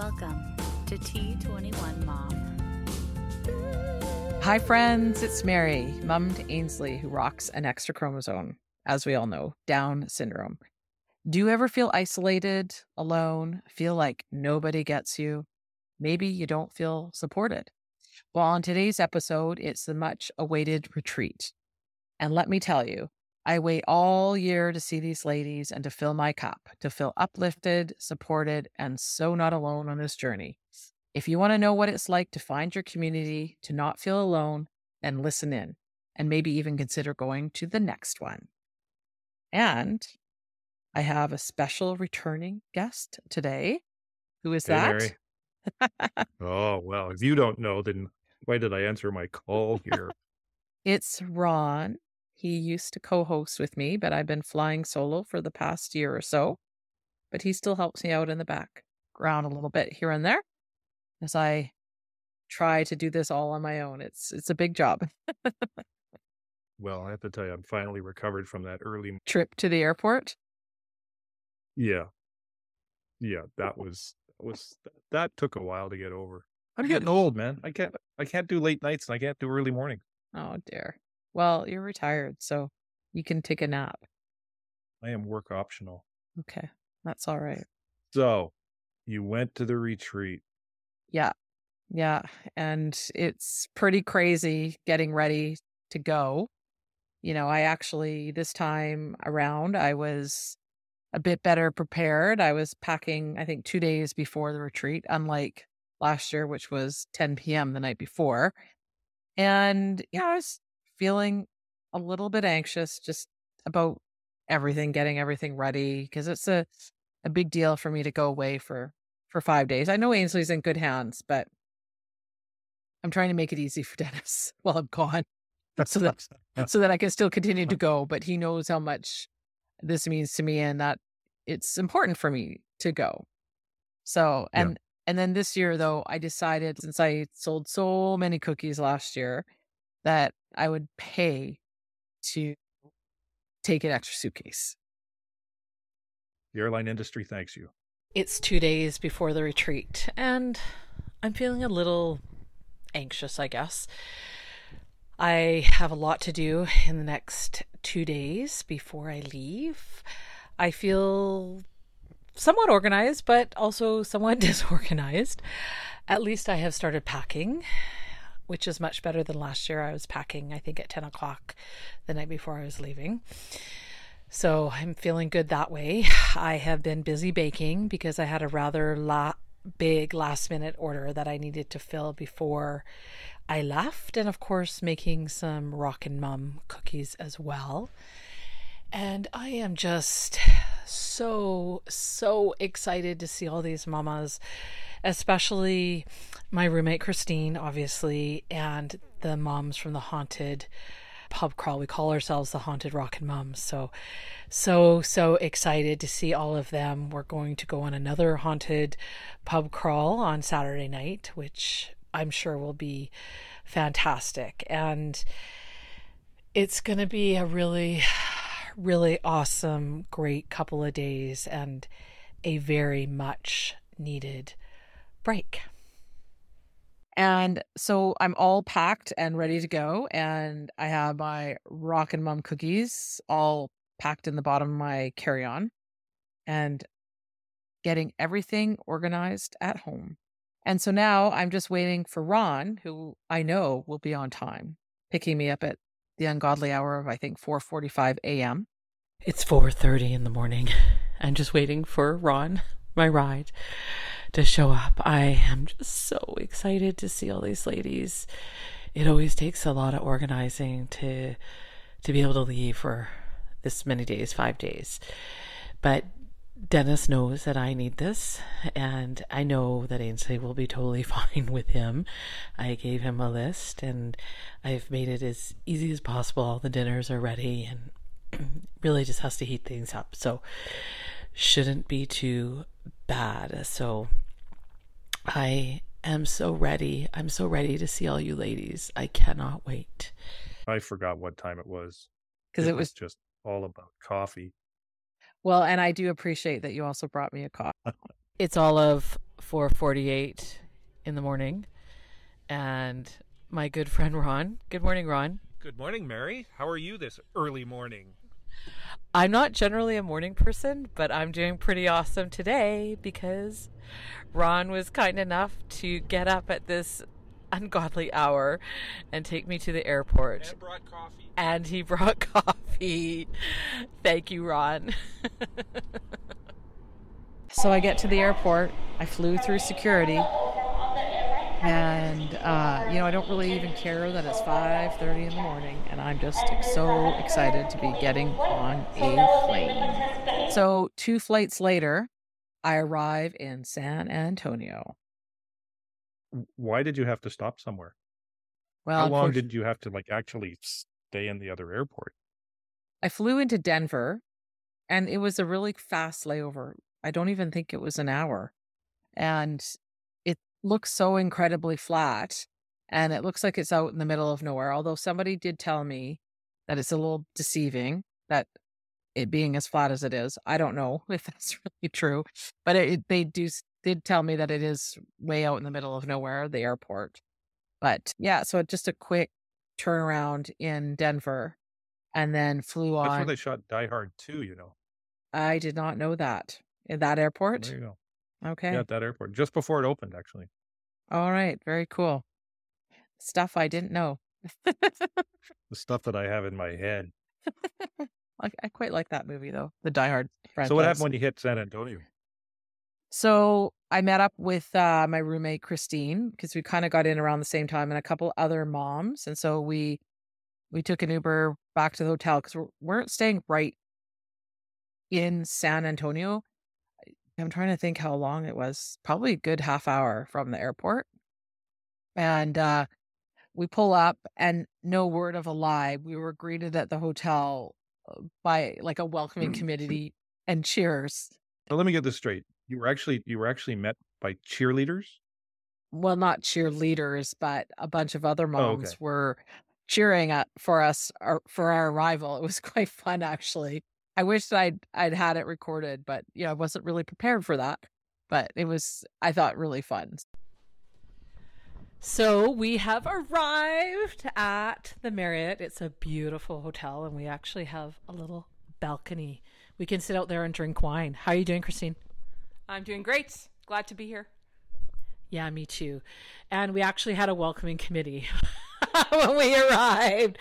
Welcome to T21 Mom. Hi, friends. It's Mary, mum to Ainsley, who rocks an extra chromosome, as we all know, Down syndrome. Do you ever feel isolated, alone, feel like nobody gets you? Maybe you don't feel supported. Well, on today's episode, it's the much awaited retreat. And let me tell you, I wait all year to see these ladies and to fill my cup, to feel uplifted, supported, and so not alone on this journey. If you want to know what it's like to find your community, to not feel alone, then listen in and maybe even consider going to the next one. And I have a special returning guest today. Who is Hey, that? Oh, well, if you don't know, then why did I answer my call here? It's Ron. He used to co host with me, but I've been flying solo for the past year or so. But he still helps me out in the background a little bit here and there as I try to do this all on my own. It's it's a big job. well, I have to tell you, I'm finally recovered from that early. Trip to the airport. Yeah. Yeah, that was that was that took a while to get over. I'm getting old, man. I can't I can't do late nights and I can't do early mornings. Oh dear. Well, you're retired, so you can take a nap. I am work optional. Okay. That's all right. So, you went to the retreat. Yeah. Yeah. And it's pretty crazy getting ready to go. You know, I actually, this time around, I was a bit better prepared. I was packing, I think, two days before the retreat, unlike last year, which was 10 p.m. the night before. And yeah, I was feeling a little bit anxious just about everything, getting everything ready, because it's a, a big deal for me to go away for for five days. I know Ainsley's in good hands, but I'm trying to make it easy for Dennis while I'm gone, so that so that I can still continue to go. But he knows how much this means to me, and that it's important for me to go. So Yeah. and and then this year though, I decided since I sold so many cookies last year that I would pay to take an extra suitcase. The airline industry thanks you. It's two days before the retreat, and I'm feeling a little anxious, I guess. I have a lot to do in the next two days before I leave. I feel somewhat organized, but also somewhat disorganized. At least I have started packing, which is much better than last year. I was packing, I think, at 10 o'clock the night before I was leaving. So I'm feeling good that way. I have been busy baking because I had a rather la- big last minute order that I needed to fill before I left. And of course, making some Rockin' Mum cookies as well. And I am just so, so excited to see all these mamas, especially my roommate Christine, obviously, and the moms from the haunted pub crawl. We call ourselves the Haunted Rockin' Mums. So, so, so excited to see all of them. We're going to go on another haunted pub crawl on Saturday night, which I'm sure will be fantastic. And it's going to be a really, really awesome, great couple of days and a very much needed break. And so I'm all packed and ready to go. And I have my Rockin' Mum cookies all packed in the bottom of my carry on and getting everything organized at home. And so now I'm just waiting for Ron, who I know will be on time, picking me up at the ungodly hour of I think 4:45 a.m. It's 4:30 in the morning. I'm just waiting for Ron, my ride, to show up. I am just so excited to see all these ladies. It always takes a lot of organizing to to be able to leave for this many days, 5 days. But Dennis knows that I need this, and I know that Ainsley will be totally fine with him. I gave him a list, and I've made it as easy as possible. All the dinners are ready, and really just has to heat things up. So, shouldn't be too bad. So, I am so ready. I'm so ready to see all you ladies. I cannot wait. I forgot what time it was. Because it was just all about coffee. Well, and I do appreciate that you also brought me a coffee. it's all of 4:48 in the morning and my good friend Ron. Good morning, Ron. Good morning, Mary. How are you this early morning? I'm not generally a morning person, but I'm doing pretty awesome today because Ron was kind enough to get up at this ungodly hour and take me to the airport. And brought coffee. And he brought coffee. Thank you, Ron. so I get to the airport. I flew through security. And uh, you know, I don't really even care that it's 5:30 in the morning, and I'm just so excited to be getting on a plane. So two flights later, I arrive in San Antonio. Why did you have to stop somewhere? Well, How long did you have to like actually stay in the other airport? I flew into Denver and it was a really fast layover. I don't even think it was an hour. And it looks so incredibly flat and it looks like it's out in the middle of nowhere. Although somebody did tell me that it's a little deceiving that it being as flat as it is. I don't know if that's really true, but it, they do did tell me that it is way out in the middle of nowhere, the airport. But yeah, so just a quick turnaround in Denver and then flew That's on. where they shot Die Hard 2, you know. I did not know that. In that airport? There you go. Okay. Yeah, at that airport. Just before it opened, actually. All right. Very cool. Stuff I didn't know. The stuff that I have in my head. I, I quite like that movie though, the Die Hard franchise. So what happened when you hit San Antonio? So I met up with uh, my roommate Christine because we kind of got in around the same time, and a couple other moms, and so we we took an Uber back to the hotel because we weren't staying right in San Antonio. I'm trying to think how long it was. Probably a good half hour from the airport, and uh, we pull up, and no word of a lie, we were greeted at the hotel uh, by like a welcoming committee and cheers. Let me get this straight. You were actually you were actually met by cheerleaders? well, not cheerleaders, but a bunch of other oh, moms okay. were cheering at, for us our, for our arrival. It was quite fun, actually. I wish I'd I'd had it recorded, but you know, I wasn't really prepared for that. But it was, I thought, really fun. So we have arrived at the Marriott. It's a beautiful hotel, and we actually have a little balcony. We can sit out there and drink wine. How are you doing, Christine? I'm doing great. Glad to be here. Yeah, me too. And we actually had a welcoming committee when we arrived.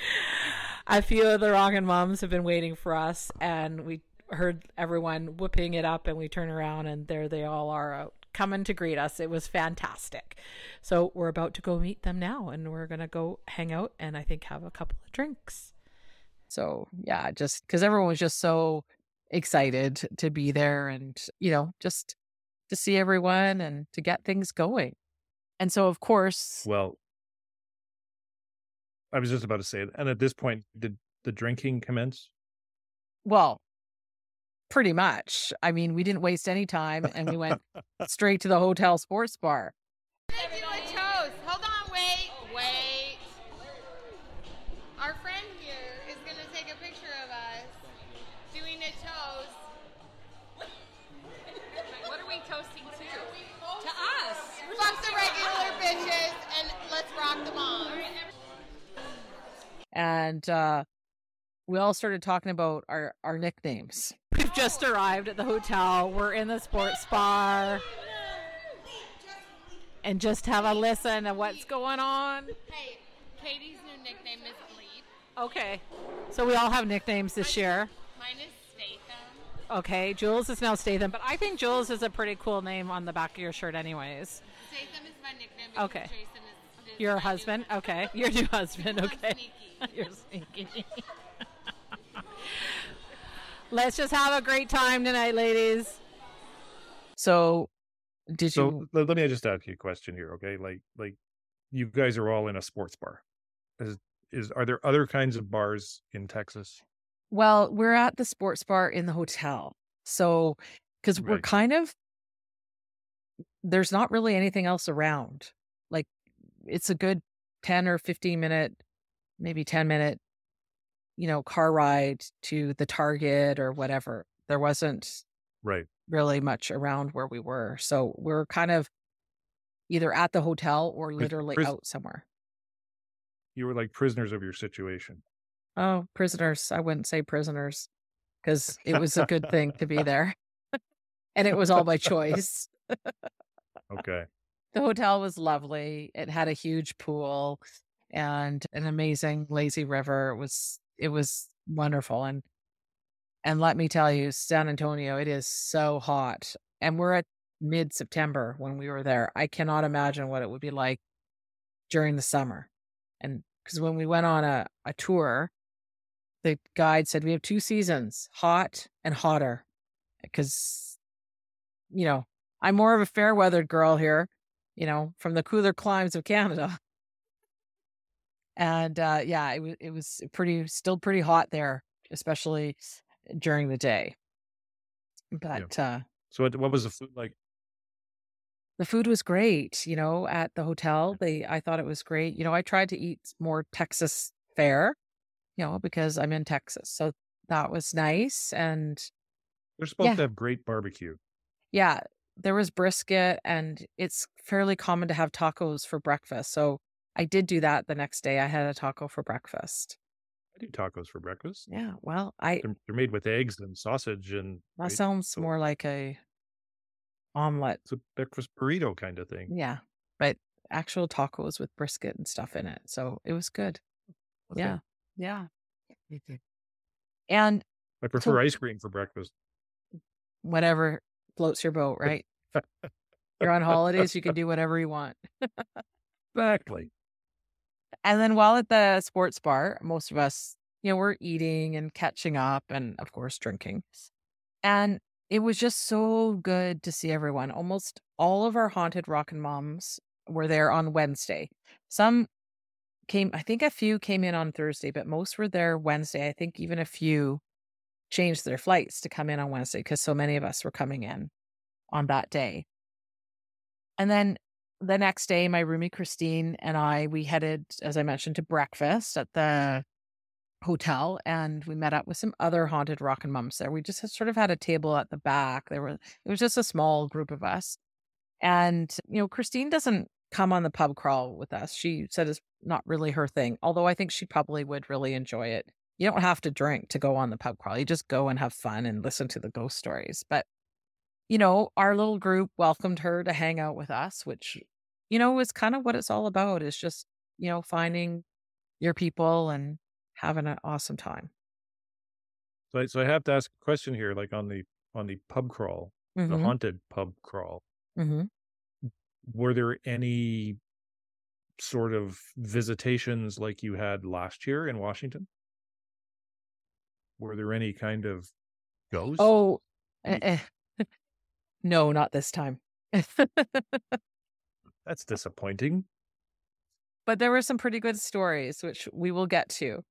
A few of the Rockin' Moms have been waiting for us, and we heard everyone whooping it up, and we turn around, and there they all are out coming to greet us. It was fantastic. So we're about to go meet them now, and we're going to go hang out and I think have a couple of drinks. So, yeah, just because everyone was just so excited to be there and, you know, just to see everyone and to get things going. And so, of course, Well, I was just about to say it. And at this point, did the drinking commence? well, pretty much. I mean, we didn't waste any time and we went straight to the hotel sports bar. And uh, we all started talking about our, our nicknames. We've just arrived at the hotel. We're in the sports bar. And just have a listen to what's going on. Hey, Katie's new nickname is Bleep. Okay. So we all have nicknames this year. Mine is Statham. Okay. Jules is now Statham, but I think Jules is a pretty cool name on the back of your shirt, anyways. Statham is my nickname Okay. Jason is, is Your my husband? husband. Okay. Your new husband. Okay. sneaky. You're sneaky. Let's just have a great time tonight, ladies. So, did So you? let, let me just ask you a question here, okay? Like like you guys are all in a sports bar. Is is are there other kinds of bars in Texas? Well, we're at the sports bar in the hotel. So, because we're Right. kind of, there's not really anything else around. It's a good 10 or 15 minute, maybe 10 minute, you know, car ride to the Target or whatever. There wasn't Right. really much around where we were. So we're kind of either at the hotel or literally pris- out somewhere. You were like prisoners of your situation. Oh, prisoners. I wouldn't say prisoners because it was a good thing to be there. and it was all by choice. Okay. The hotel was lovely. It had a huge pool and an amazing lazy river. It was it was wonderful and and let me tell you, San Antonio, it is so hot. And we're at mid September when we were there. I cannot imagine what it would be like during the summer. And because when we went on a, a tour, the guide said we have two seasons, hot and hotter. Because, you know, I'm more of a fair weathered girl here, you know, from the cooler climes of Canada. And uh, yeah, it was it was pretty still pretty hot there, especially during the day. But uh, So what, what was the food like? the food was great, you know, at the hotel. They I thought it was great. You know, I tried to eat more Texas fare, you know, because I'm in Texas. So that was nice and They're supposed Yeah. to have great barbecue. yeah, there was brisket and it's fairly common to have tacos for breakfast. So I did do that the next day. I had a taco for breakfast. I do tacos for breakfast. Yeah, well, I They're, they're made with eggs and sausage and that right? sounds So more like a omelet. it's a breakfast burrito kind of thing. Yeah, but actual tacos with brisket and stuff in it. So it was good. Okay. Yeah. Yeah. And I prefer ice cream for breakfast. whatever floats your boat, right? You're on holidays, you can do whatever you want. Exactly. And then while at the sports bar, most of us, you know, we're eating and catching up and of course drinking. And it was just so good to see everyone. Almost all of our haunted rockin' moms were there on Wednesday. Some came, I think a few came in on Thursday, but most were there Wednesday. I think even a few changed their flights to come in on Wednesday because so many of us were coming in on that day. And then the next day, my roomie Christine and I, we headed, as I mentioned, to breakfast at the hotel and we met up with some other haunted Rockin' mums there. We just sort of had a table at the back. There were it was just a small group of us. And, you know, Christine doesn't come on the pub crawl with us. She said it's not really her thing, although I think she probably would really enjoy it. You don't have to drink to go on the pub crawl. You just go and have fun and listen to the ghost stories. But, you know, our little group welcomed her to hang out with us, which, you know, is kind of what it's all about is just, you know, finding your people and having an awesome time. So I, so I have to ask a question here, like on the on the pub crawl, the Mhm, haunted pub crawl. Mm-hmm. Were there any sort of visitations like you had last year in Washington? Were there any kind of ghosts? Oh, eh. No, not this time. that's disappointing. but there were some pretty good stories, which we will get to.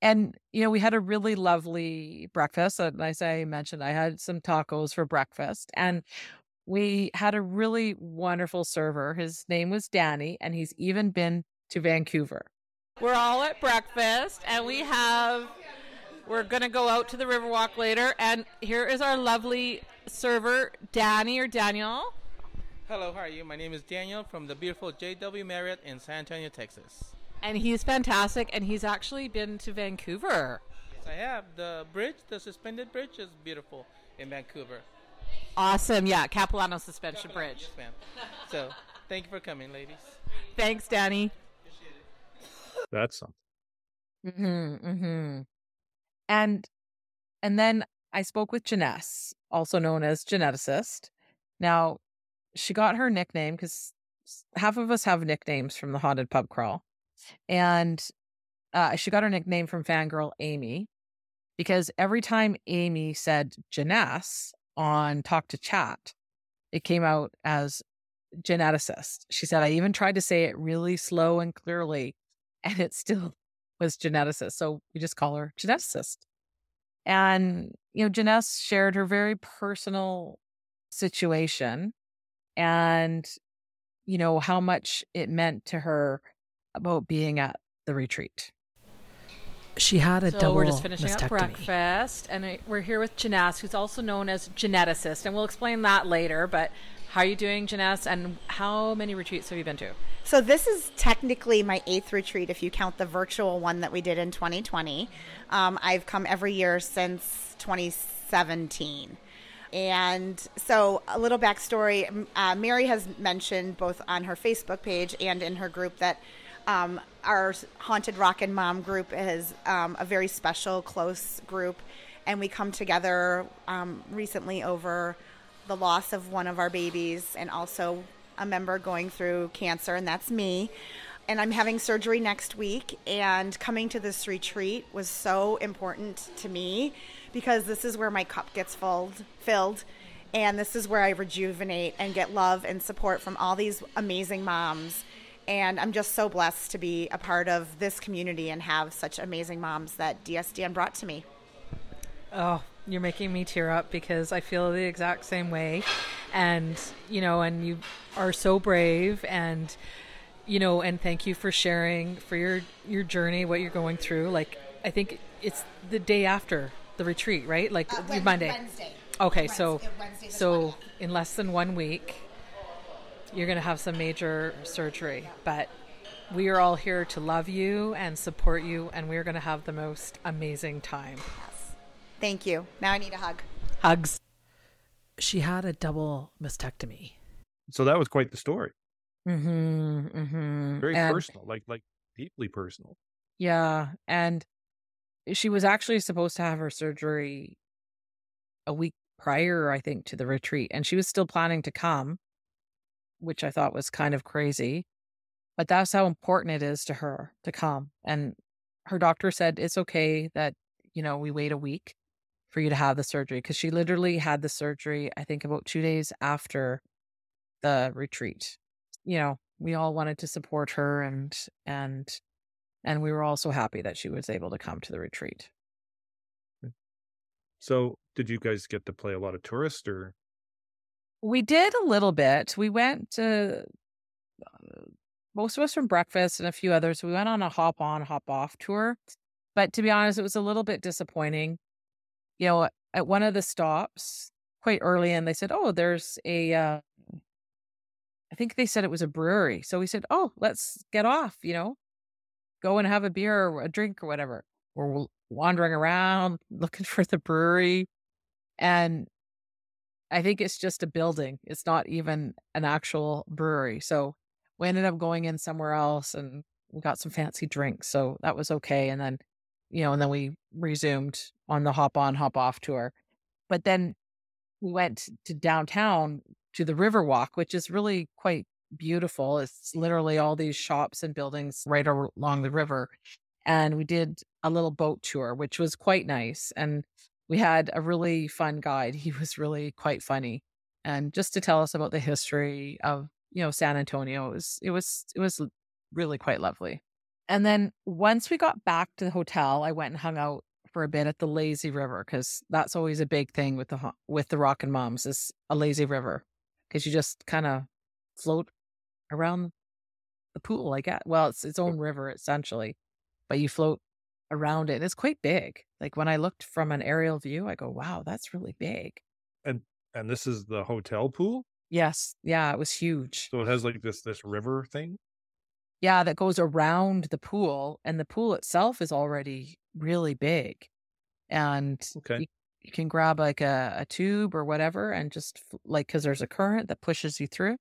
And, you know, we had a really lovely breakfast. And as I mentioned, I had some tacos for breakfast. And we had a really wonderful server. His name was Danny, and he's even been to Vancouver. We're all at breakfast, and we have. We're gonna go out to the Riverwalk later, and here is our lovely server, Danny or Daniel. Hello, how are you? My name is Daniel from the beautiful JW Marriott in San Antonio, Texas. And he's fantastic, and he's actually been to Vancouver. Yes, I have. The bridge, the suspended bridge, is beautiful in Vancouver. Awesome, yeah, Capilano Suspension Bridge. Yes, ma'am. So, thank you for coming, ladies. Thanks, Danny. That's something. Mm-hmm, mm-hmm. And and then I spoke with Janess, also known as geneticist. Now, she got her nickname because half of us have nicknames from the haunted pub crawl, and uh, she got her nickname from fangirl Amy because every time Amy said Janess on Talk to Chat, it came out as geneticist. She said I even tried to say it really slow and clearly, and it still was geneticist. So we just call her geneticist. And, you know, Janess shared her very personal situation and, you know, how much it meant to her about being at the retreat. She had a So double we're just finishing up breakfast, and we're here with Janess, who's also known as geneticist, and we'll explain that later. But How are you doing, Janess? And how many retreats have you been to? So this is technically my eighth retreat if you count the virtual one that we did in 2020. Um, I've come every year since 2017. And so, a little backstory uh, Mary has mentioned both on her Facebook page and in her group that um, our Haunted Rockin' Mom group is um, a very special, close group. And we come together um, recently over the loss of one of our babies and also a member going through cancer, and that's me. And I'm having surgery next week, and coming to this retreat was so important to me because this is where my cup gets filled, filled, and this is where I rejuvenate and get love and support from all these amazing moms. And I'm just so blessed to be a part of this community and have such amazing moms that DSDN brought to me. Oh, you're making me tear up because I feel the exact same way. And, you know, and you are so brave and you know, and thank you for sharing for your your journey, what you're going through. Like I think it's the day after the retreat, right? Like uh, your Monday. Wednesday. Okay, uh, Wednesday- so Wednesday so 20th. in less than one week, you're going to have some major surgery. But we are all here to love you and support you, and we're going to have the most amazing time. Thank you. Now I need a hug. Hugs. She had a double mastectomy. So that was quite the story. Mm-hmm. Mm-hmm. Very And- personal, like like deeply personal. Yeah, and she was actually supposed to have her surgery a week prior, I think, to the retreat, and she was still planning to come, which I thought was kind of crazy. But that's how important it is to her to come. And her doctor said it's okay that, you know, we wait a week for you to have the surgery because she literally had the surgery, I think, about two days after the retreat. You know, we all wanted to support her and, and, and we were all so happy that she was able to come to the retreat. So did you guys get to play a lot of tourist or We did a little bit. We went to uh, most of us from breakfast and a few others. We went on a hop on, hop off tour. But to be honest, it was a little bit disappointing. You know, at one of the stops, quite early in, they said, "Oh, there's a." Uh, I think they said it was a brewery. So we said, "Oh, let's get off." You know, go and have a beer or a drink or whatever. We're wandering around looking for the brewery, and I think it's just a building. It's not even an actual brewery. So we ended up going in somewhere else and we got some fancy drinks. So that was okay. And then, you know, and then we resumed on the hop on, hop off tour. But then we went to downtown to the Riverwalk, which is really quite beautiful. It's literally all these shops and buildings right along the river. And we did a little boat tour, which was quite nice. And we had a really fun guide. He was really quite funny. And just to tell us about the history of, you know, San Antonio, it was it was it was really quite lovely. And then once we got back to the hotel, I went and hung out for a bit at the lazy river because that's always a big thing with the with the rockin' moms is a lazy river because you just kind of float around the pool i guess Well, it's its own river essentially, but you float around it. And it's quite big. Like when I looked from an aerial view, I go, "Wow, that's really big." And and this is the hotel pool? Yes, yeah, it was huge. So it has like this this river thing? Yeah, that goes around the pool, and the pool itself is already really big. And Okay. you, you can grab like a, a tube or whatever, and just like because there's a current that pushes you through.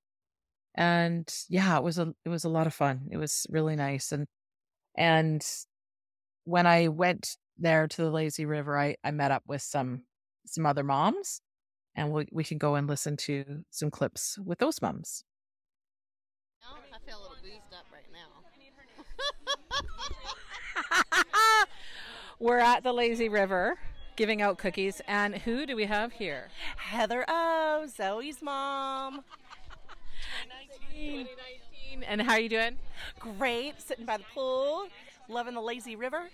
And yeah, it was a it was a lot of fun. It was really nice, and and when I went there to the lazy river, I I met up with some some other moms, and we we can go and listen to some clips with those moms. I feel a little boozed up right now. We're at the lazy river giving out cookies, and who do we have here? Heather O, Zoe's mom. 2019. And how are you doing? Great, sitting by the pool, loving the lazy river.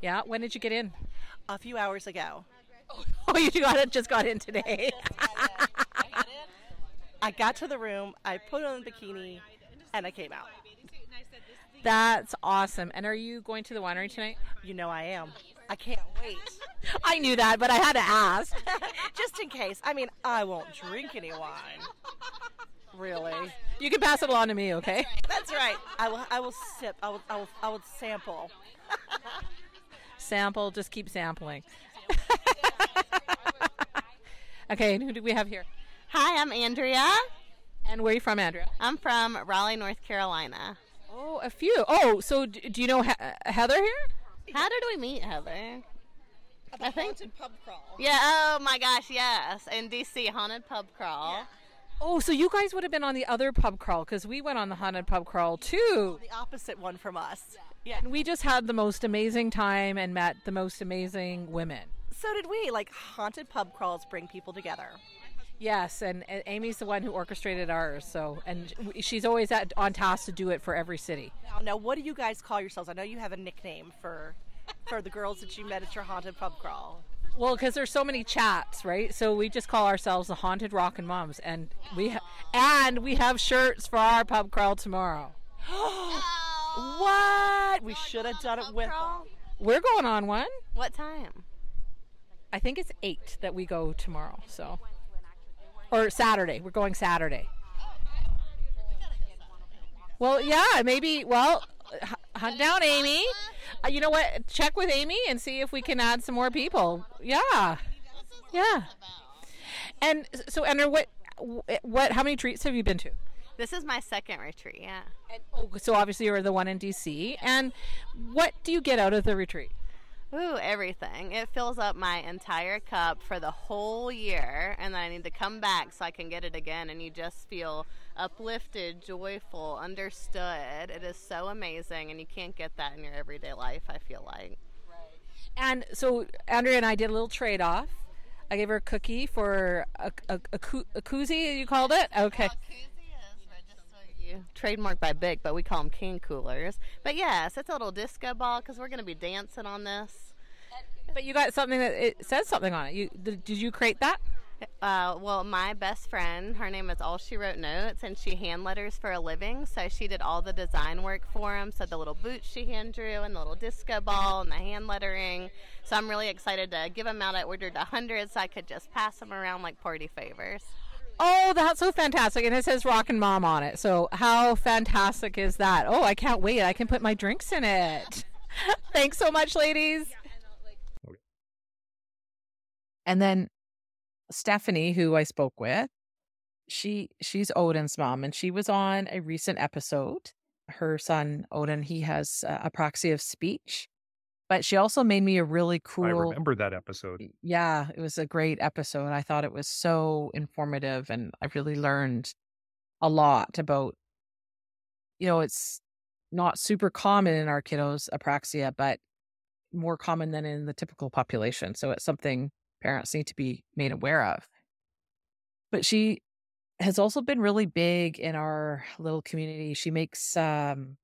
Yeah. When did you get in? A few hours ago. Oh, you got it. Just got in today. I got to the room, I put on the bikini, and I came out. That's awesome. And are you going to the winery tonight? You know I am. I can't wait. I knew that, but I had to ask. Just in case. I mean, I won't drink any wine. Really? You can pass it along to me, okay? That's right. I will. I will sip. I will. I will. I will sample. Sample, just keep sampling. okay, and who do we have here? Hi, I'm Andrea. And where are you from, Andrea? I'm from Raleigh, North Carolina. Oh, a few. Oh, so d- do you know he- uh, Heather here? How did we meet, Heather? I think pub crawl. Yeah, oh my gosh, yes. In DC, Haunted Pub Crawl. Oh, so you guys would have been on the other pub crawl because we went on the haunted pub crawl too. The opposite one from us. Yeah. And we just had the most amazing time and met the most amazing women. So did we. Like haunted pub crawls bring people together. Yes, and, and Amy's the one who orchestrated ours. So, and she's always at, on task to do it for every city. Now, now, what do you guys call yourselves? I know you have a nickname for for the girls that you met at your haunted pub crawl. Well, because there's so many chats, right? So we just call ourselves the Haunted Rockin' Moms, and we ha- and we have shirts for our pub crawl tomorrow. What? We should have done it with them. We're going on one. What time? I think it's eight that we go tomorrow. So, or Saturday. We're going Saturday. Well, yeah, maybe. Well, hunt down Amy. Uh, you know what? Check with Amy and see if we can add some more people. Yeah, yeah. And so, Andrea, what, what, how many treats have you been to? This is my second retreat, yeah. And, oh, so obviously you're the one in DC. And what do you get out of the retreat? Ooh, everything. It fills up my entire cup for the whole year, and then I need to come back so I can get it again. And you just feel uplifted, joyful, understood. It is so amazing, and you can't get that in your everyday life, I feel like. Right. And so Andrea and I did a little trade off. I gave her a cookie for a, a, a, a koozie, you called it? Okay. Trademarked by BIC, but we call them can coolers. But yes, it's a little disco ball because we're going to be dancing on this. But you got something that it says something on it. You did, did you create that? Uh, well, my best friend, her name is All She Wrote Notes, and she hand letters for a living. So she did all the design work for them. So the little boots she hand drew, and the little disco ball, and the hand lettering. So I'm really excited to give them out. I ordered a hundred, so I could just pass them around like party favors. Oh, that's so fantastic. And it says Rockin' Mom on it. So how fantastic is that? Oh, I can't wait. I can put my drinks in it. Thanks so much, ladies. And then Stephanie, who I spoke with, she she's Odin's mom, and she was on a recent episode. Her son Odin, he has uh, apraxia of speech, but she also made me a really cool. I remember that episode. Yeah, it was a great episode. I thought it was so informative, and I really learned a lot about. You know, it's not super common in our kiddos apraxia, but more common than in the typical population. So it's something parents need to be made aware of. But she has also been really big in our little community. She makes um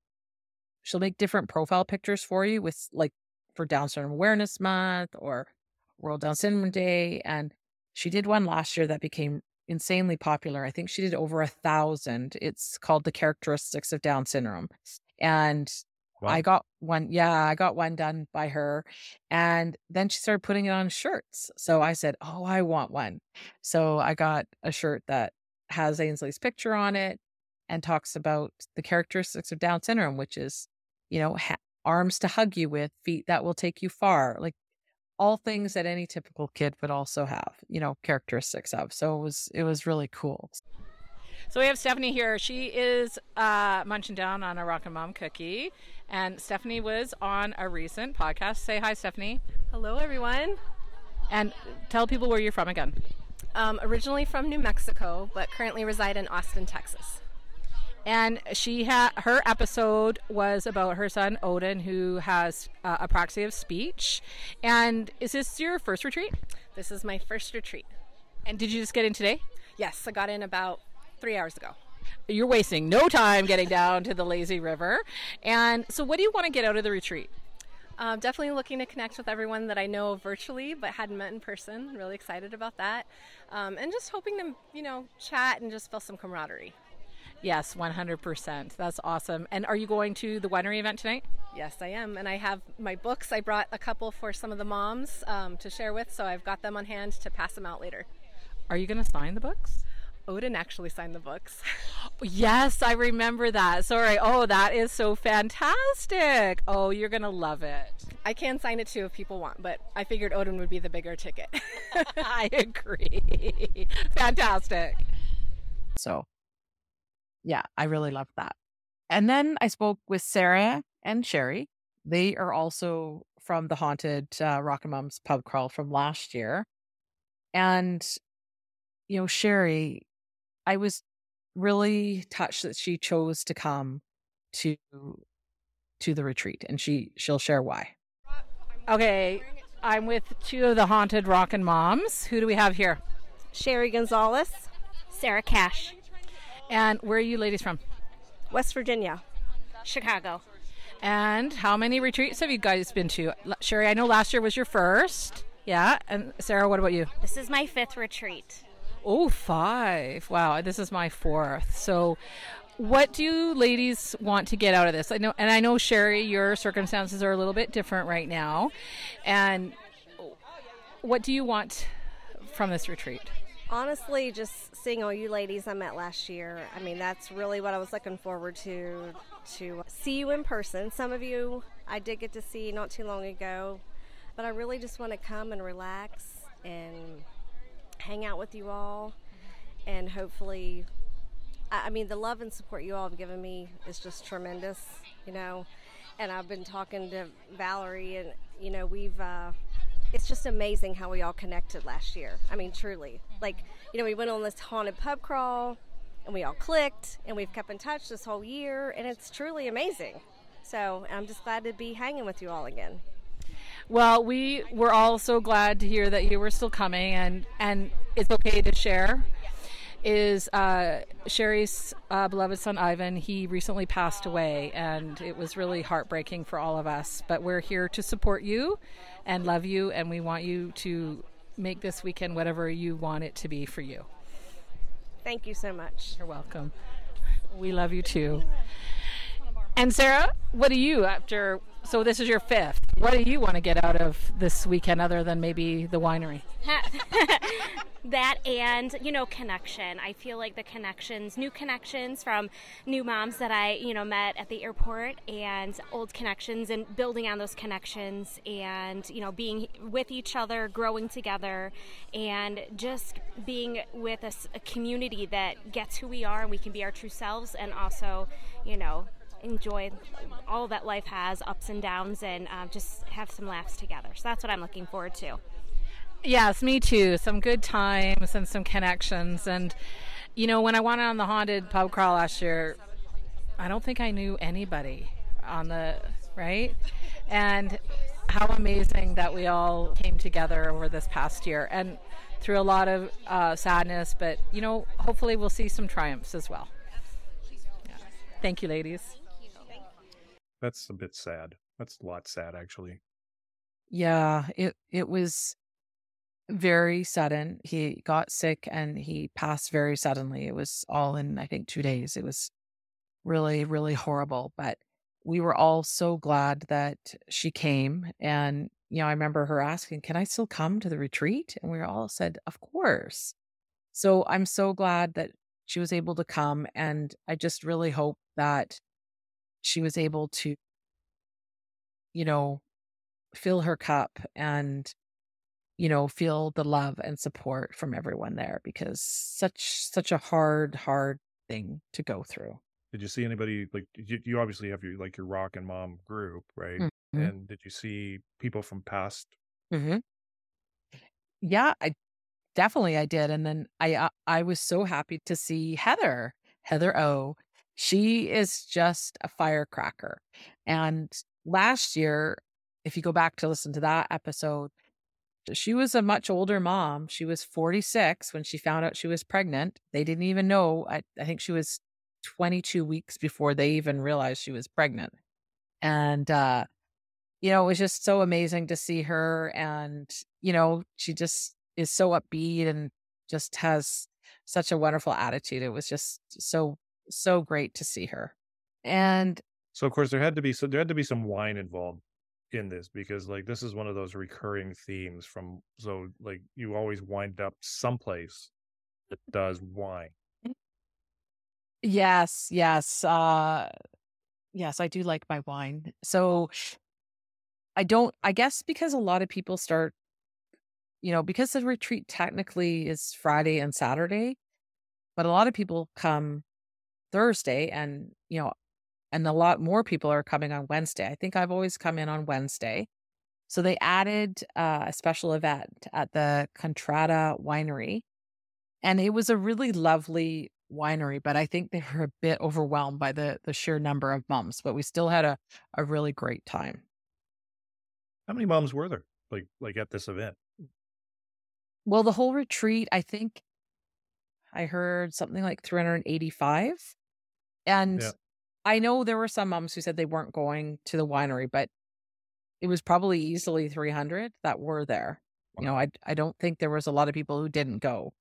she'll make different profile pictures for you with like for Down Syndrome Awareness Month or World Down Syndrome Day. And she did one last year that became insanely popular. I think she did over a thousand. It's called The Characteristics of Down Syndrome. And Wow. I got one, yeah, I got one done by her. And then she started putting it on shirts. So I said, Oh, I want one. So I got a shirt that has Ainsley's picture on it and talks about the characteristics of Down syndrome, which is, you know, ha- arms to hug you with, feet that will take you far, like all things that any typical kid would also have, you know, characteristics of. So it was, it was really cool. So we have Stephanie here. She is uh, munching down on a Rockin' Mom cookie. And Stephanie was on a recent podcast. Say hi, Stephanie. Hello, everyone. And tell people where you're from again. Um, originally from New Mexico, but currently reside in Austin, Texas. And she had her episode was about her son Odin, who has uh, apraxia of speech. And is this your first retreat? This is my first retreat. And did you just get in today? Yes, I got in about three hours ago. You're wasting no time getting down to the lazy river. And so, what do you want to get out of the retreat? Uh, definitely looking to connect with everyone that I know virtually but hadn't met in person. Really excited about that. Um, and just hoping to, you know, chat and just feel some camaraderie. Yes, 100%. That's awesome. And are you going to the winery event tonight? Yes, I am. And I have my books. I brought a couple for some of the moms um, to share with, so I've got them on hand to pass them out later. Are you going to sign the books? Odin actually signed the books. yes, I remember that. Sorry. Oh, that is so fantastic. Oh, you're going to love it. I can sign it too if people want, but I figured Odin would be the bigger ticket. I agree. Fantastic. So, yeah, I really loved that. And then I spoke with Sarah and Sherry. They are also from the haunted uh, Rockin' Moms pub crawl from last year. And, you know, Sherry, I was really touched that she chose to come to to the retreat and she she'll share why. Okay, I'm with two of the haunted rockin' moms. Who do we have here? Sherry Gonzalez, Sarah Cash. And where are you ladies from? West Virginia. Chicago. And how many retreats have you guys been to? Sherry, I know last year was your first. Yeah. And Sarah, what about you? This is my fifth retreat. Oh, five. Wow. This is my fourth. So, what do you ladies want to get out of this? I know, and I know Sherry, your circumstances are a little bit different right now. And what do you want from this retreat? Honestly, just seeing all you ladies I met last year. I mean, that's really what I was looking forward to to see you in person. Some of you I did get to see not too long ago, but I really just want to come and relax and hang out with you all and hopefully I mean the love and support you all have given me is just tremendous, you know. And I've been talking to Valerie and you know, we've uh it's just amazing how we all connected last year. I mean, truly. Like, you know, we went on this haunted pub crawl and we all clicked and we've kept in touch this whole year and it's truly amazing. So I'm just glad to be hanging with you all again. Well, we were all so glad to hear that you were still coming and, and it's okay to share. Is uh, Sherry's uh, beloved son Ivan? He recently passed away, and it was really heartbreaking for all of us. But we're here to support you and love you, and we want you to make this weekend whatever you want it to be for you. Thank you so much. You're welcome. We love you too. And Sarah, what do you after? So this is your fifth. What do you want to get out of this weekend other than maybe the winery? that and you know connection i feel like the connections new connections from new moms that i you know met at the airport and old connections and building on those connections and you know being with each other growing together and just being with a, a community that gets who we are and we can be our true selves and also you know enjoy all that life has ups and downs and uh, just have some laughs together so that's what i'm looking forward to Yes, me too. Some good times and some connections. And, you know, when I went on the haunted pub crawl last year, I don't think I knew anybody on the, right? And how amazing that we all came together over this past year and through a lot of uh, sadness, but, you know, hopefully we'll see some triumphs as well. Thank you, ladies. That's a bit sad. That's a lot sad, actually. Yeah, it it was very sudden. He got sick and he passed very suddenly. It was all in, I think, two days. It was really, really horrible. But we were all so glad that she came. And, you know, I remember her asking, Can I still come to the retreat? And we all said, Of course. So I'm so glad that she was able to come. And I just really hope that she was able to, you know, fill her cup and you know, feel the love and support from everyone there because such such a hard, hard thing to go through. Did you see anybody like you, you obviously have your like your rockin' mom group, right? Mm-hmm. And did you see people from past? Mm-hmm. Yeah, I definitely I did, and then I uh, I was so happy to see Heather Heather O. She is just a firecracker, and last year, if you go back to listen to that episode, she was a much older mom. She was 46 when she found out she was pregnant. They didn't even know. I, I think she was 22 weeks before they even realized she was pregnant. And, uh, you know, it was just so amazing to see her. And, you know, she just is so upbeat and just has such a wonderful attitude. It was just so, so great to see her. And So of course there had to be so there had to be some wine involved in this because like this is one of those recurring themes from so like you always wind up someplace that does wine. Yes, yes. Uh yes, I do like my wine. So I don't I guess because a lot of people start you know, because the retreat technically is Friday and Saturday, but a lot of people come Thursday and, you know, and a lot more people are coming on Wednesday. I think I've always come in on Wednesday. So they added uh, a special event at the Contrada Winery. And it was a really lovely winery, but I think they were a bit overwhelmed by the the sheer number of mums, but we still had a, a really great time. How many moms were there? Like like at this event? Well, the whole retreat, I think I heard something like 385. And Yeah. I know there were some moms who said they weren't going to the winery, but it was probably easily 300 that were there. You know, I I don't think there was a lot of people who didn't go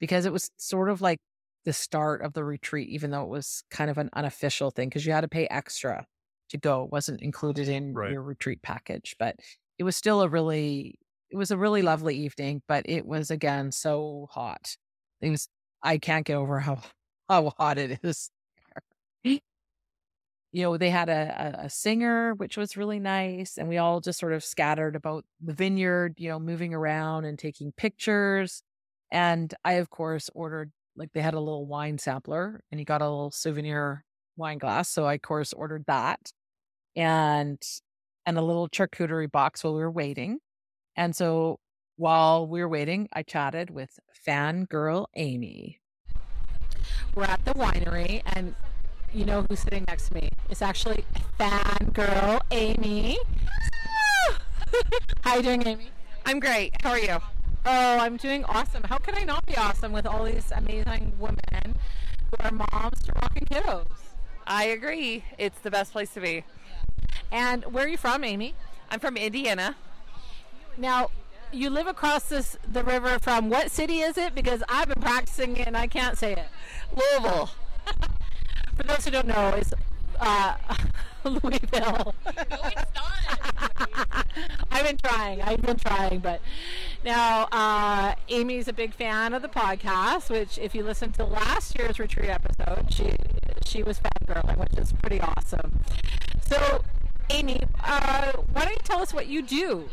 because it was sort of like the start of the retreat, even though it was kind of an unofficial thing because you had to pay extra to go. It wasn't included in Right. your retreat package, but it was still a really it was a really lovely evening, but it was again so hot. It was I can't get over how how hot it is. You know, they had a, a, singer, which was really nice. And we all just sort of scattered about the vineyard, you know, moving around and taking pictures. And I, of course, ordered, like, they had a little wine sampler and you got a little souvenir wine glass. So I, of course, ordered that and, and a little charcuterie box while we were waiting. And so while we were waiting, I chatted with fangirl Amy. We're at the winery, and you know who's sitting next to me? It's actually fangirl Amy. How you doing, Amy? I'm great. How are you? Oh, I'm doing awesome. How can I not be awesome with all these amazing women who are moms to rocking kiddos? I agree. It's the best place to be. And where are you from, Amy? I'm from Indiana. Now, you live across this the river from what city is it? Because I've been practicing it and I can't say it. Louisville. For those who don't know, it's uh, Louisville. I've been trying. I've been trying, but now uh, Amy's a big fan of the podcast. Which, if you listen to last year's retreat episode, she she was fangirling, which is pretty awesome. So, Amy, uh, why don't you tell us what you do?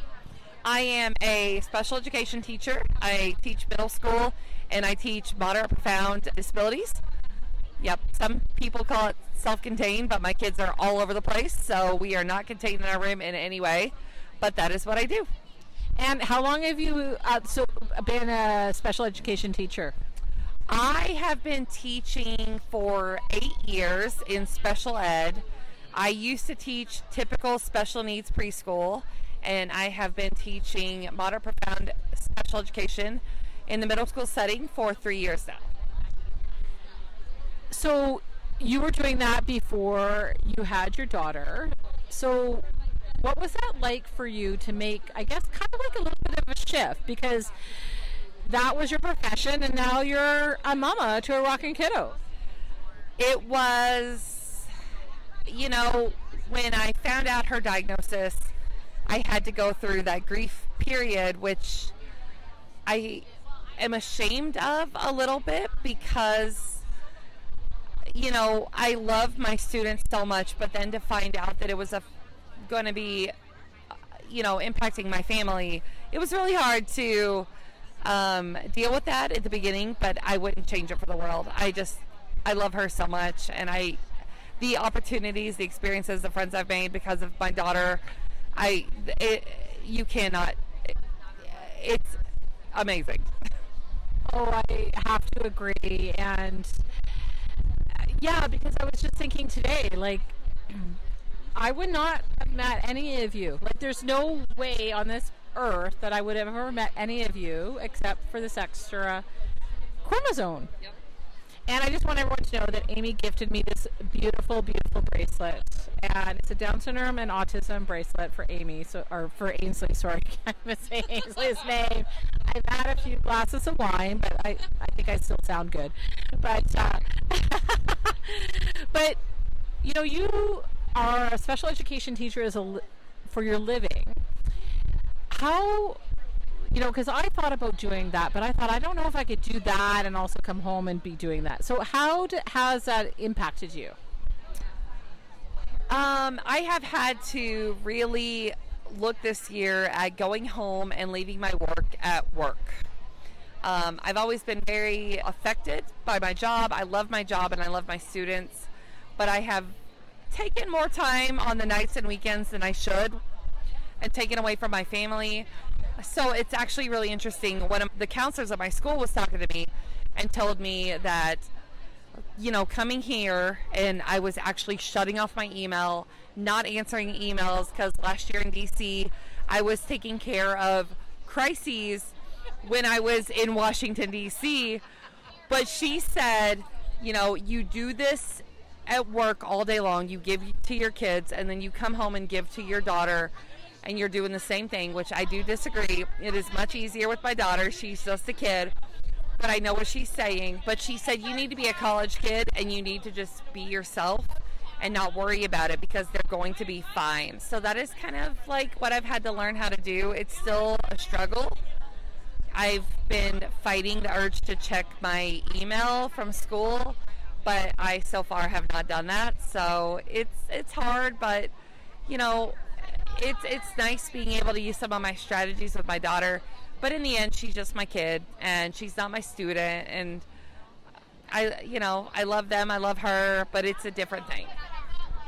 I am a special education teacher. I teach middle school and I teach moderate profound disabilities. Yep, some people call it self contained, but my kids are all over the place, so we are not contained in our room in any way. But that is what I do. And how long have you uh, so been a special education teacher? I have been teaching for eight years in special ed. I used to teach typical special needs preschool, and I have been teaching moderate profound special education in the middle school setting for three years now. So you were doing that before you had your daughter. So what was that like for you to make, I guess, kind of like a little bit of a shift because that was your profession and now you're a mama to a rocking kiddo? It was, you know, when I found out her diagnosis, I had to go through that grief period, which I am ashamed of a little bit because, you know, I love my students so much, but then to find out that it was going to be, uh, you know, impacting my family, it was really hard to um, deal with that at the beginning. But I wouldn't change it for the world. I just, I love her so much, and I, the opportunities, the experiences, the friends I've made because of my daughter, I, it, you cannot. It, it's amazing. Oh, I have to agree. And yeah, because I was just thinking today, like, I would not have met any of you. Like, there's no way on this earth that I would have ever met any of you except for this extra chromosome. Yep. And I just want everyone to know that Amy gifted me this beautiful, beautiful bracelet, and it's a Down syndrome and autism bracelet for Amy, so or for Ainsley. Sorry, I can't say Ainsley's name. I've had a few glasses of wine, but I, I think I still sound good. But uh, but you know, you are a special education teacher as a li- for your living, how you know, because I thought about doing that, but I thought I don't know if I could do that and also come home and be doing that. So how d- has that impacted you? Um, I have had to really look this year at going home and leaving my work at work. Um, I've always been very affected by my job. I love my job and I love my students, but I have taken more time on the nights and weekends than I should and taken away from my family. So it's actually really interesting. One of the counselors at my school was talking to me and told me that, you know, coming here and I was actually shutting off my email, not answering emails because last year in DC, I was taking care of crises when I was in Washington, D.C. But she said, you know, you do this at work all day long, you give to your kids, and then you come home and give to your daughter, and you're doing the same thing, which I do disagree. It is much easier with my daughter. She's just a kid. But I know what she's saying. But she said you need to be a college kid and you need to just be yourself and not worry about it because they're going to be fine. So that is kind of like what I've had to learn how to do. It's still a struggle. I've been fighting the urge to check my email from school, but I so far have not done that. So it's it's hard, but you know, it's it's nice being able to use some of my strategies with my daughter. But in the end, she's just my kid, and she's not my student. And I, you know, I love them, I love her, but it's a different thing.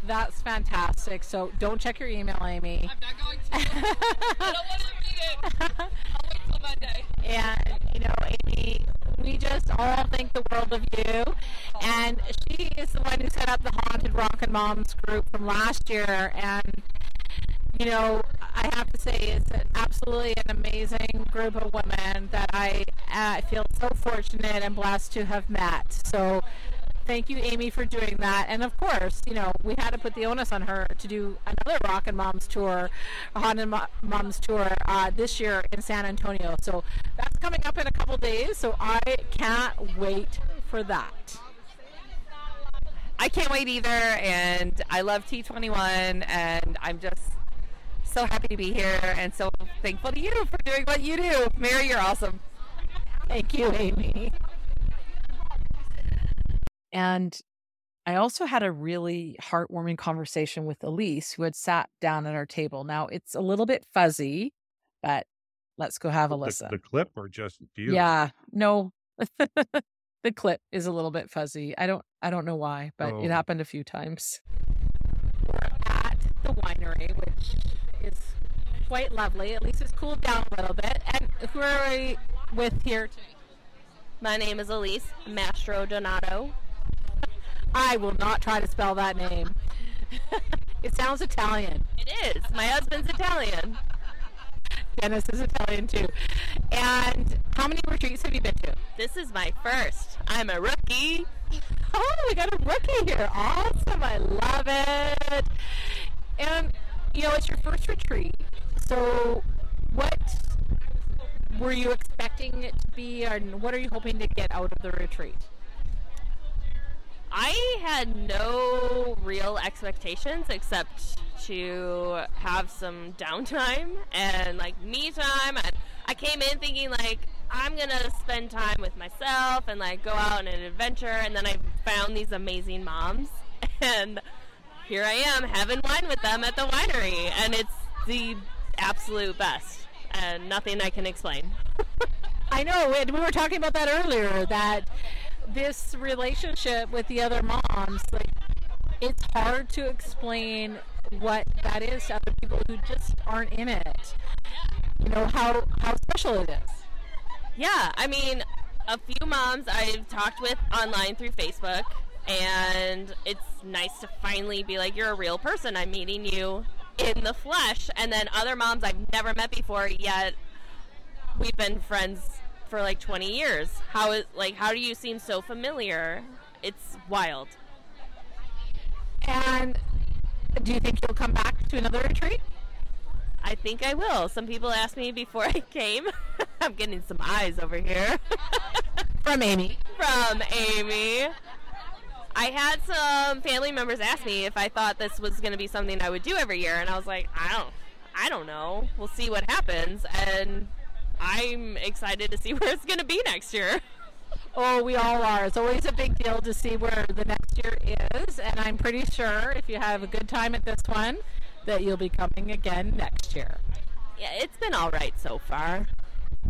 That's fantastic. So don't check your email, Amy. I'm not going to. I don't want to read it. I'll wait till Monday. And you know, Amy, we just all think the world of you. And she is the one who set up the Haunted Rockin' Moms group from last year. And you know, I have to say it's an absolutely an amazing group of women that I uh, feel so fortunate and blessed to have met. So thank you, Amy, for doing that. And of course, you know, we had to put the onus on her to do another Rockin' Moms tour, Haunted Mo- Moms tour uh, this year in San Antonio. So that's coming up in a couple days. So I can't wait for that. I can't wait either, and I love T21, and I'm just so happy to be here and so thankful to you for doing what you do. Mary, you're awesome. Thank you, Amy. And I also had a really heartwarming conversation with Elise, who had sat down at our table. Now it's a little bit fuzzy, but let's go have a The, listen. the clip or just you? Yeah, no, the clip is a little bit fuzzy. I don't, I don't know why, but Oh. it happened a few times. at the winery, which is quite lovely. At least it's cooled down a little bit. And who are we with here today? My name is Elise Mastro Donato. I will not try to spell that name. it sounds Italian. It is. My husband's Italian. Dennis is Italian too. And how many retreats have you been to? This is my first. I'm a rookie. Oh, we got a rookie here. Awesome. I love it. And, you know, it's your first retreat. So, what were you expecting it to be, and what are you hoping to get out of the retreat? I had no real expectations except to have some downtime and like me time I came in thinking like I'm gonna spend time with myself and like go out on an adventure and then I found these amazing moms and here I am having wine with them at the winery and it's the absolute best and nothing I can explain. I know, and we were talking about that earlier. That this relationship with the other moms, like, it's hard to explain what that is to other people who just aren't in it. You know how how special it is. Yeah, I mean, a few moms I've talked with online through Facebook, and it's nice to finally be like, you're a real person. I'm meeting you in the flesh. And then other moms I've never met before, yet we've been friends for like 20 years. How is like how do you seem so familiar? It's wild. And do you think you'll come back to another retreat? I think I will. Some people asked me before I came. I'm getting some eyes over here. From Amy. From Amy. I had some family members ask me if I thought this was going to be something I would do every year, and I was like, I don't, I don't know. We'll see what happens, and I'm excited to see where it's going to be next year. Oh, we all are. It's always a big deal to see where the next year is, and I'm pretty sure if you have a good time at this one, that you'll be coming again next year. Yeah, it's been all right so far.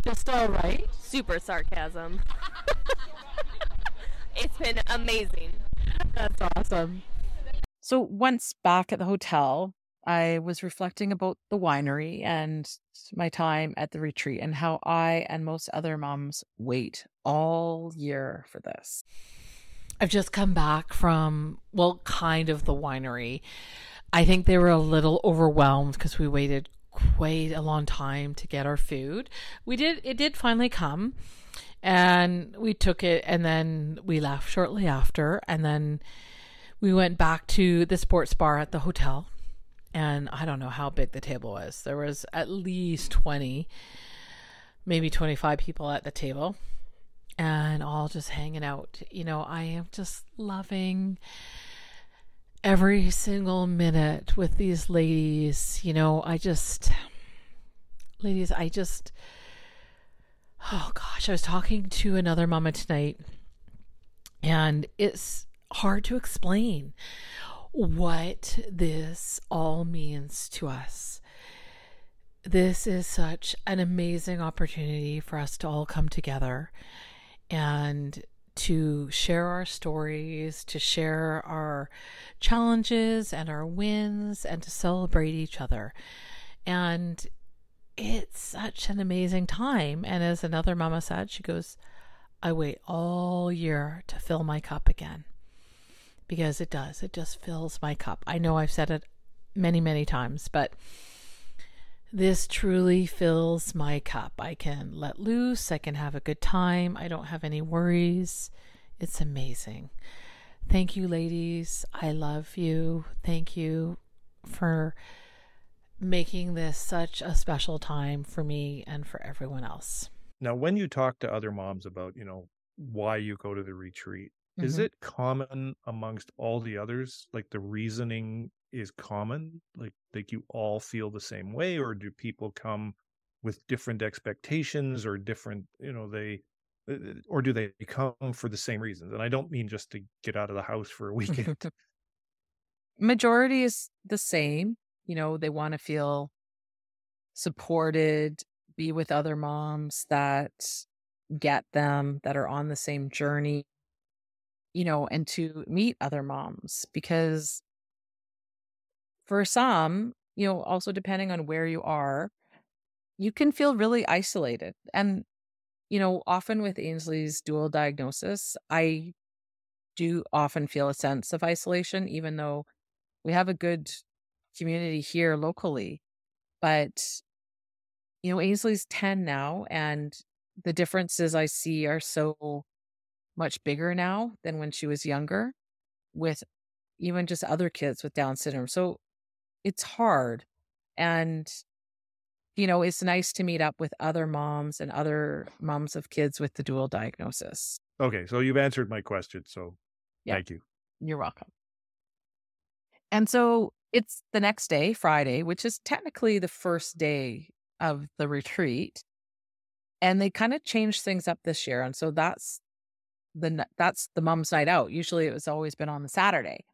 Just all right. Super sarcasm. it's been amazing. That's awesome. So once back at the hotel, I was reflecting about the winery and my time at the retreat and how I and most other moms wait all year for this. I've just come back from, well, kind of the winery. I think they were a little overwhelmed because we waited quite a long time to get our food. We did, it did finally come and we took it and then we left shortly after. And then we went back to the sports bar at the hotel. And I don't know how big the table was. There was at least 20, maybe 25 people at the table and all just hanging out. You know, I am just loving every single minute with these ladies. You know, I just, ladies, I just, oh gosh, I was talking to another mama tonight, and it's hard to explain what this all means to us. This is such an amazing opportunity for us to all come together and to share our stories, to share our challenges and our wins, and to celebrate each other. And it's such an amazing time. And as another mama said, she goes, I wait all year to fill my cup again because it does. It just fills my cup. I know I've said it many, many times, but this truly fills my cup. I can let loose. I can have a good time. I don't have any worries. It's amazing. Thank you, ladies. I love you. Thank you for making this such a special time for me and for everyone else. Now, when you talk to other moms about, you know, why you go to the retreat, is Mhm. it common amongst all the others? Like the reasoning is common? Like like you all feel the same way, or do people come with different expectations or different, you know, they uh, or do they come for the same reasons? And I don't mean just to get out of the house for a weekend. Majority is the same. You know, they want to feel supported, be with other moms that get them, that are on the same journey, you know, and to meet other moms because for some, you know, also depending on where you are, you can feel really isolated. And, you know, often with Ainsley's dual diagnosis, I do often feel a sense of isolation, even though we have a good community here locally. But, you know, Ainsley's 10 now, and the differences I see are so much bigger now than when she was younger with even just other kids with Down syndrome. So it's hard. And, you know, it's nice to meet up with other moms and other moms of kids with the dual diagnosis. okay, so you've answered my question, so Yeah. thank you. You're welcome. And so it's the next day, Friday, which is technically the first day of the retreat. And they kind of changed things up this year. And so that's the that's the mom's night out. Usually it was always been on the Saturday.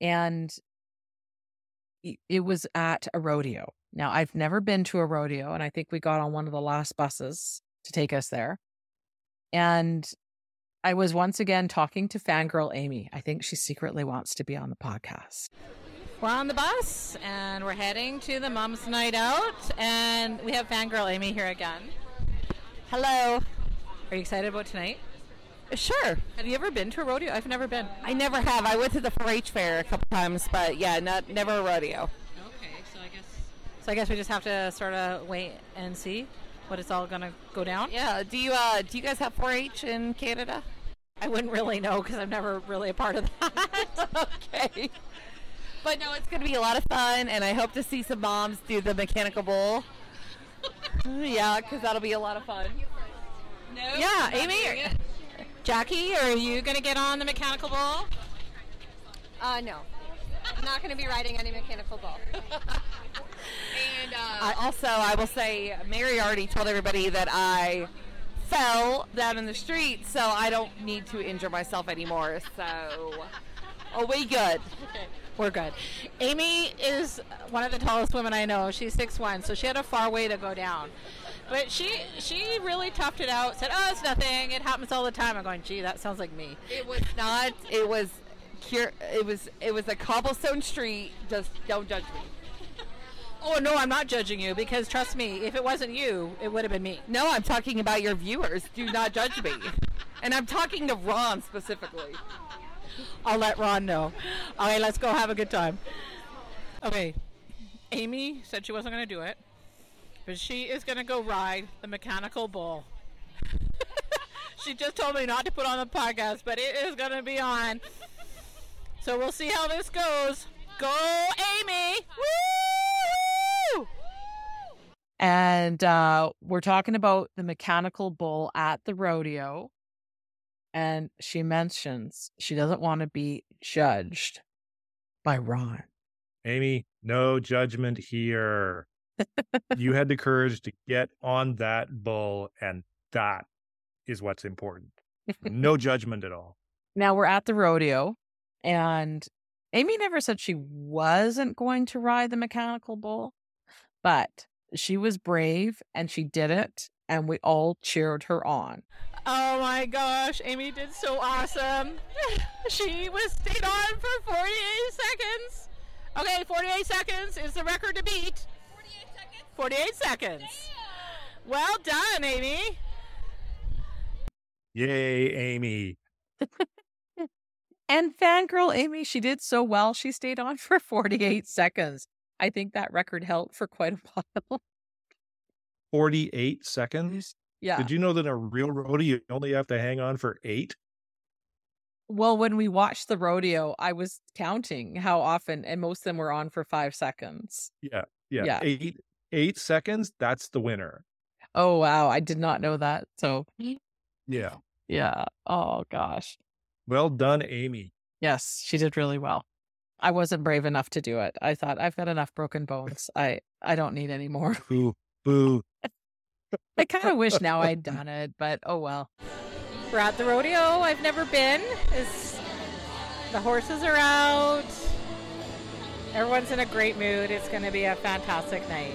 And it was at a rodeo. Now, I've never been to a rodeo, and I think we got on one of the last buses to take us there. And I was once again talking to fangirl Amy. I think she secretly wants to be on the podcast. We're on the bus and we're heading to the Mom's Night Out, and we have fangirl Amy here again. Hello. Are you excited about tonight? Sure. Have you ever been to a rodeo? I've never been. I never have. I went to the 4-H fair a couple times, but yeah, not never a rodeo. Okay, so I guess so. I guess we just have to sort of wait and see what it's all gonna go down. Yeah. Do you uh do you guys have 4-H in Canada? I wouldn't really know because I'm never really a part of that. okay. But no, it's going to be a lot of fun, and I hope to see some moms do the mechanical bull. yeah, because that'll be a lot of fun. yeah, Amy. Jackie, are you gonna get on the mechanical bull? Uh, no. I'm not going to be riding any mechanical bull. And uh, also, I will say, Mary already told everybody that I fell down in the street, so I don't need to injure myself anymore. So, are we good? We're good. Amy is one of the tallest women I know. She's six one, so she had a far way to go down. But she she really toughed it out. Said, "Oh, it's nothing. It happens all the time." I'm going, "Gee, that sounds like me." It was not. It was. Cure, it was. It was a cobblestone street. Just don't judge me. Oh no, I'm not judging you because trust me, if it wasn't you, it would have been me. No, I'm talking about your viewers. Do not judge me. and I'm talking to Ron specifically. I'll let Ron know. All right, let's go have a good time. Okay, Amy said she wasn't going to do it, but she is going to go ride the mechanical bull. she just told me not to put on the podcast, but it is going to be on. So we'll see how this goes. Go, Amy! Woo! And uh, we're talking about the mechanical bull at the rodeo. And she mentions she doesn't want to be judged by Ron. Amy, no judgment here. you had the courage to get on that bull, and that is what's important. No judgment at all. Now we're at the rodeo, and Amy never said she wasn't going to ride the mechanical bull, but she was brave and she did it, and we all cheered her on. Oh my gosh, Amy did so awesome. she was stayed on for 48 seconds. Okay, 48 seconds is the record to beat. 48 seconds? 48 seconds. Well done, Amy. Yay, Amy. And fangirl Amy, she did so well. She stayed on for 48 seconds. I think that record held for quite a while. 48 seconds? Yeah. Did you know that in a real rodeo you only have to hang on for eight? Well, when we watched the rodeo, I was counting how often, and most of them were on for five seconds. Yeah. Yeah. Yeah. Eight eight seconds, that's the winner. Oh, wow. I did not know that. So, mm. Yeah. yeah. Oh, gosh. Well done, Amy. Yes, she did really well. I wasn't brave enough to do it. I thought I've got enough broken bones. I I don't need any more. Boo. I kind of wish now I'd done it, but oh well. We're at the rodeo. I've never been. It's, the horses are out. Everyone's in a great mood. It's going to be a fantastic night.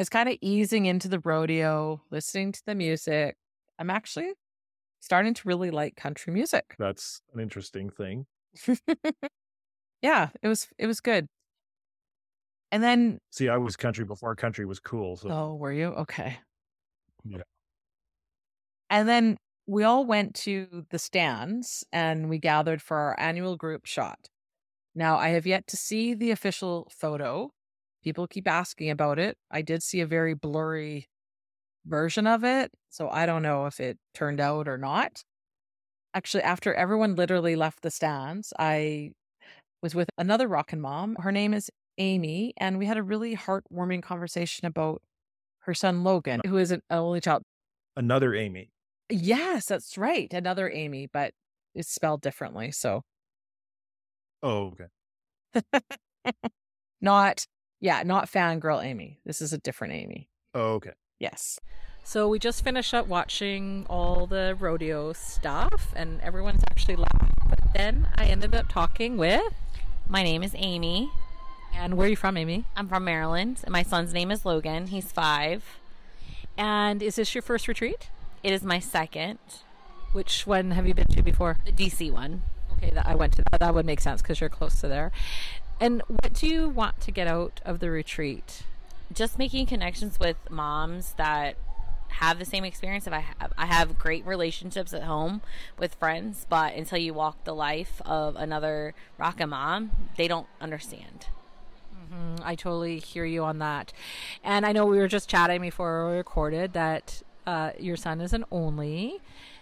I was kind of easing into the rodeo, listening to the music. I'm actually starting to really like country music. That's an interesting thing. yeah, it was it was good. And then See, I was country before country was cool. So oh, were you? Okay. yeah. And then we all went to the stands and we gathered for our annual group shot. Now, I have yet to see the official photo. People keep asking about it. I did see a very blurry version of it, so I don't know if it turned out or not. Actually, after everyone literally left the stands, I was with another rockin' mom. Her name is Amy, and we had a really heartwarming conversation about her son Logan, who is an only child. Another Amy. Yes, that's right. Another Amy, but it's spelled differently. So Oh, okay. not, yeah, not fangirl Amy. This is a different Amy. Oh, okay. Yes. So we just finished up watching all the rodeo stuff, and everyone's actually laughed. But then I ended up talking with. My name is Amy. And where are you from, Amy? I'm from Maryland. and My son's name is Logan. He's five. And is this your first retreat? It is my second. Which one have you been to before? The DC one. Okay, that I went to that. That would make sense because you're close to there. And what do you want to get out of the retreat? Just making connections with moms that have the same experience if I have. I have great relationships at home with friends, but until you walk the life of another rockin' mom, they don't understand. Mhm, I totally hear you on that. And I know we were just chatting before we recorded that uh, your son is an only.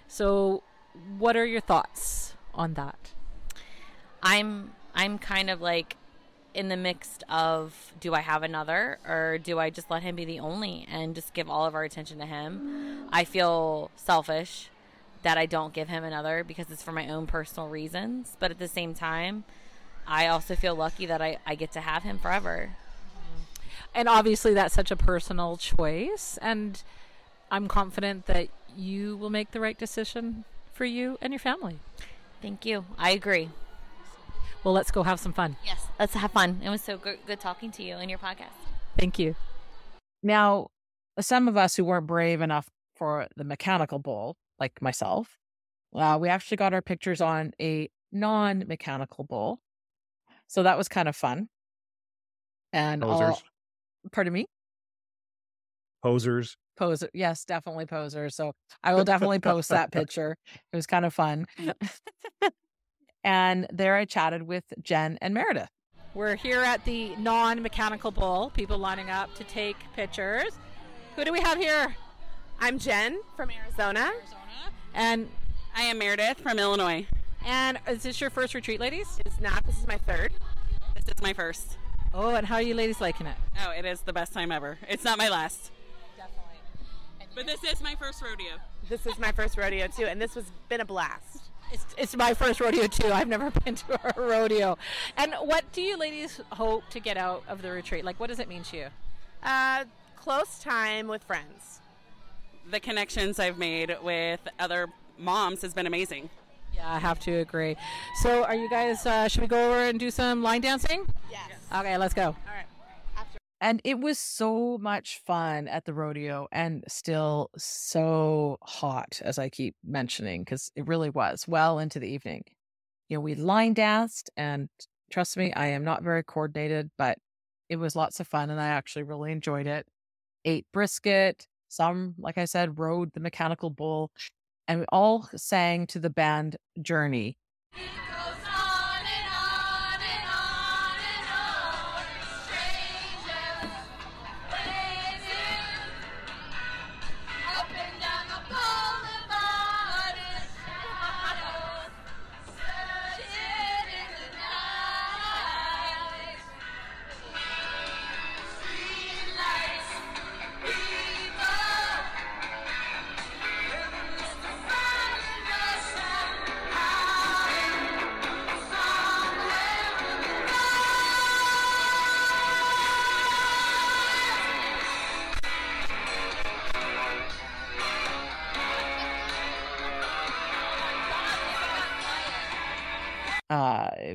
So, what are your thoughts on that? I'm I'm kind of like in the mix of do I have another or do I just let him be the only and just give all of our attention to him? I feel selfish that I don't give him another because it's for my own personal reasons, but at the same time, I also feel lucky that I, I get to have him forever. And obviously, that's such a personal choice. And I'm confident that you will make the right decision for you and your family. Thank you. I agree. Well, let's go have some fun. Yes, let's have fun. It was so good, good talking to you and your podcast. Thank you. Now, some of us who weren't brave enough for the mechanical bull, like myself, uh, we actually got our pictures on a non mechanical bull. So that was kind of fun. And all- Posers. pardon me? Posers. Poser. Yes, definitely poser. So I will definitely post that picture. It was kind of fun. and there I chatted with Jen and Meredith. We're here at the non mechanical bull, people lining up to take pictures. Who do we have here? I'm Jen from Arizona. And I am Meredith from Illinois. And is this your first retreat, ladies? It's not. This is my third. This is my first. Oh, and how are you ladies liking it? Oh, it is the best time ever. It's not my last. Definitely. But this is my first rodeo. This is my first rodeo too, and this has been a blast. It's, it's my first rodeo too. I've never been to a rodeo. And what do you ladies hope to get out of the retreat? Like, what does it mean to you? Uh, close time with friends. The connections I've made with other moms has been amazing. Yeah, I have to agree. So, are you guys? Uh, should we go over and do some line dancing? Yes. Okay, let's go. All right. And it was so much fun at the rodeo and still so hot, as I keep mentioning, because it really was well into the evening. You know, we line danced, and trust me, I am not very coordinated, but it was lots of fun and I actually really enjoyed it. Ate brisket, some, like I said, rode the mechanical bull, and we all sang to the band Journey.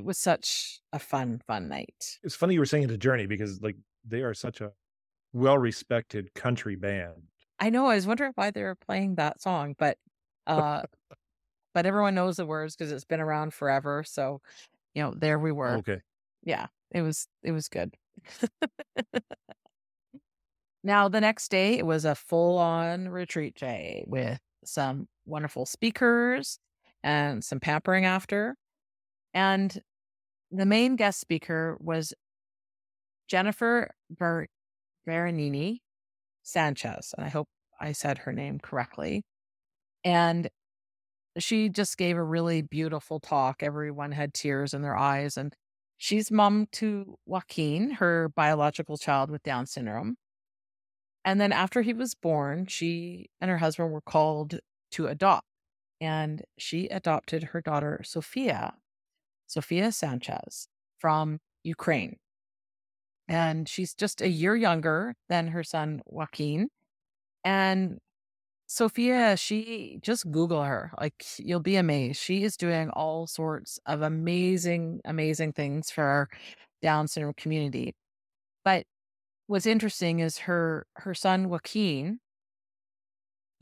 It was such a fun, fun night. It's funny you were saying it's a journey because like they are such a well respected country band. I know. I was wondering why they were playing that song, but uh, but everyone knows the words because it's been around forever. So, you know, there we were. Okay. Yeah, it was it was good. now the next day it was a full on retreat day with some wonderful speakers and some pampering after. And the main guest speaker was Jennifer Ber- Berenini Sanchez. And I hope I said her name correctly. And she just gave a really beautiful talk. Everyone had tears in their eyes. And she's mom to Joaquin, her biological child with Down syndrome. And then after he was born, she and her husband were called to adopt. And she adopted her daughter, Sofia, Sofia Sanchez from Ukraine. And she's just a year younger than her son, Joaquin. And Sofia, she just Google her. Like you'll be amazed. She is doing all sorts of amazing, amazing things for our Down syndrome community. But what's interesting is her her son Joaquin,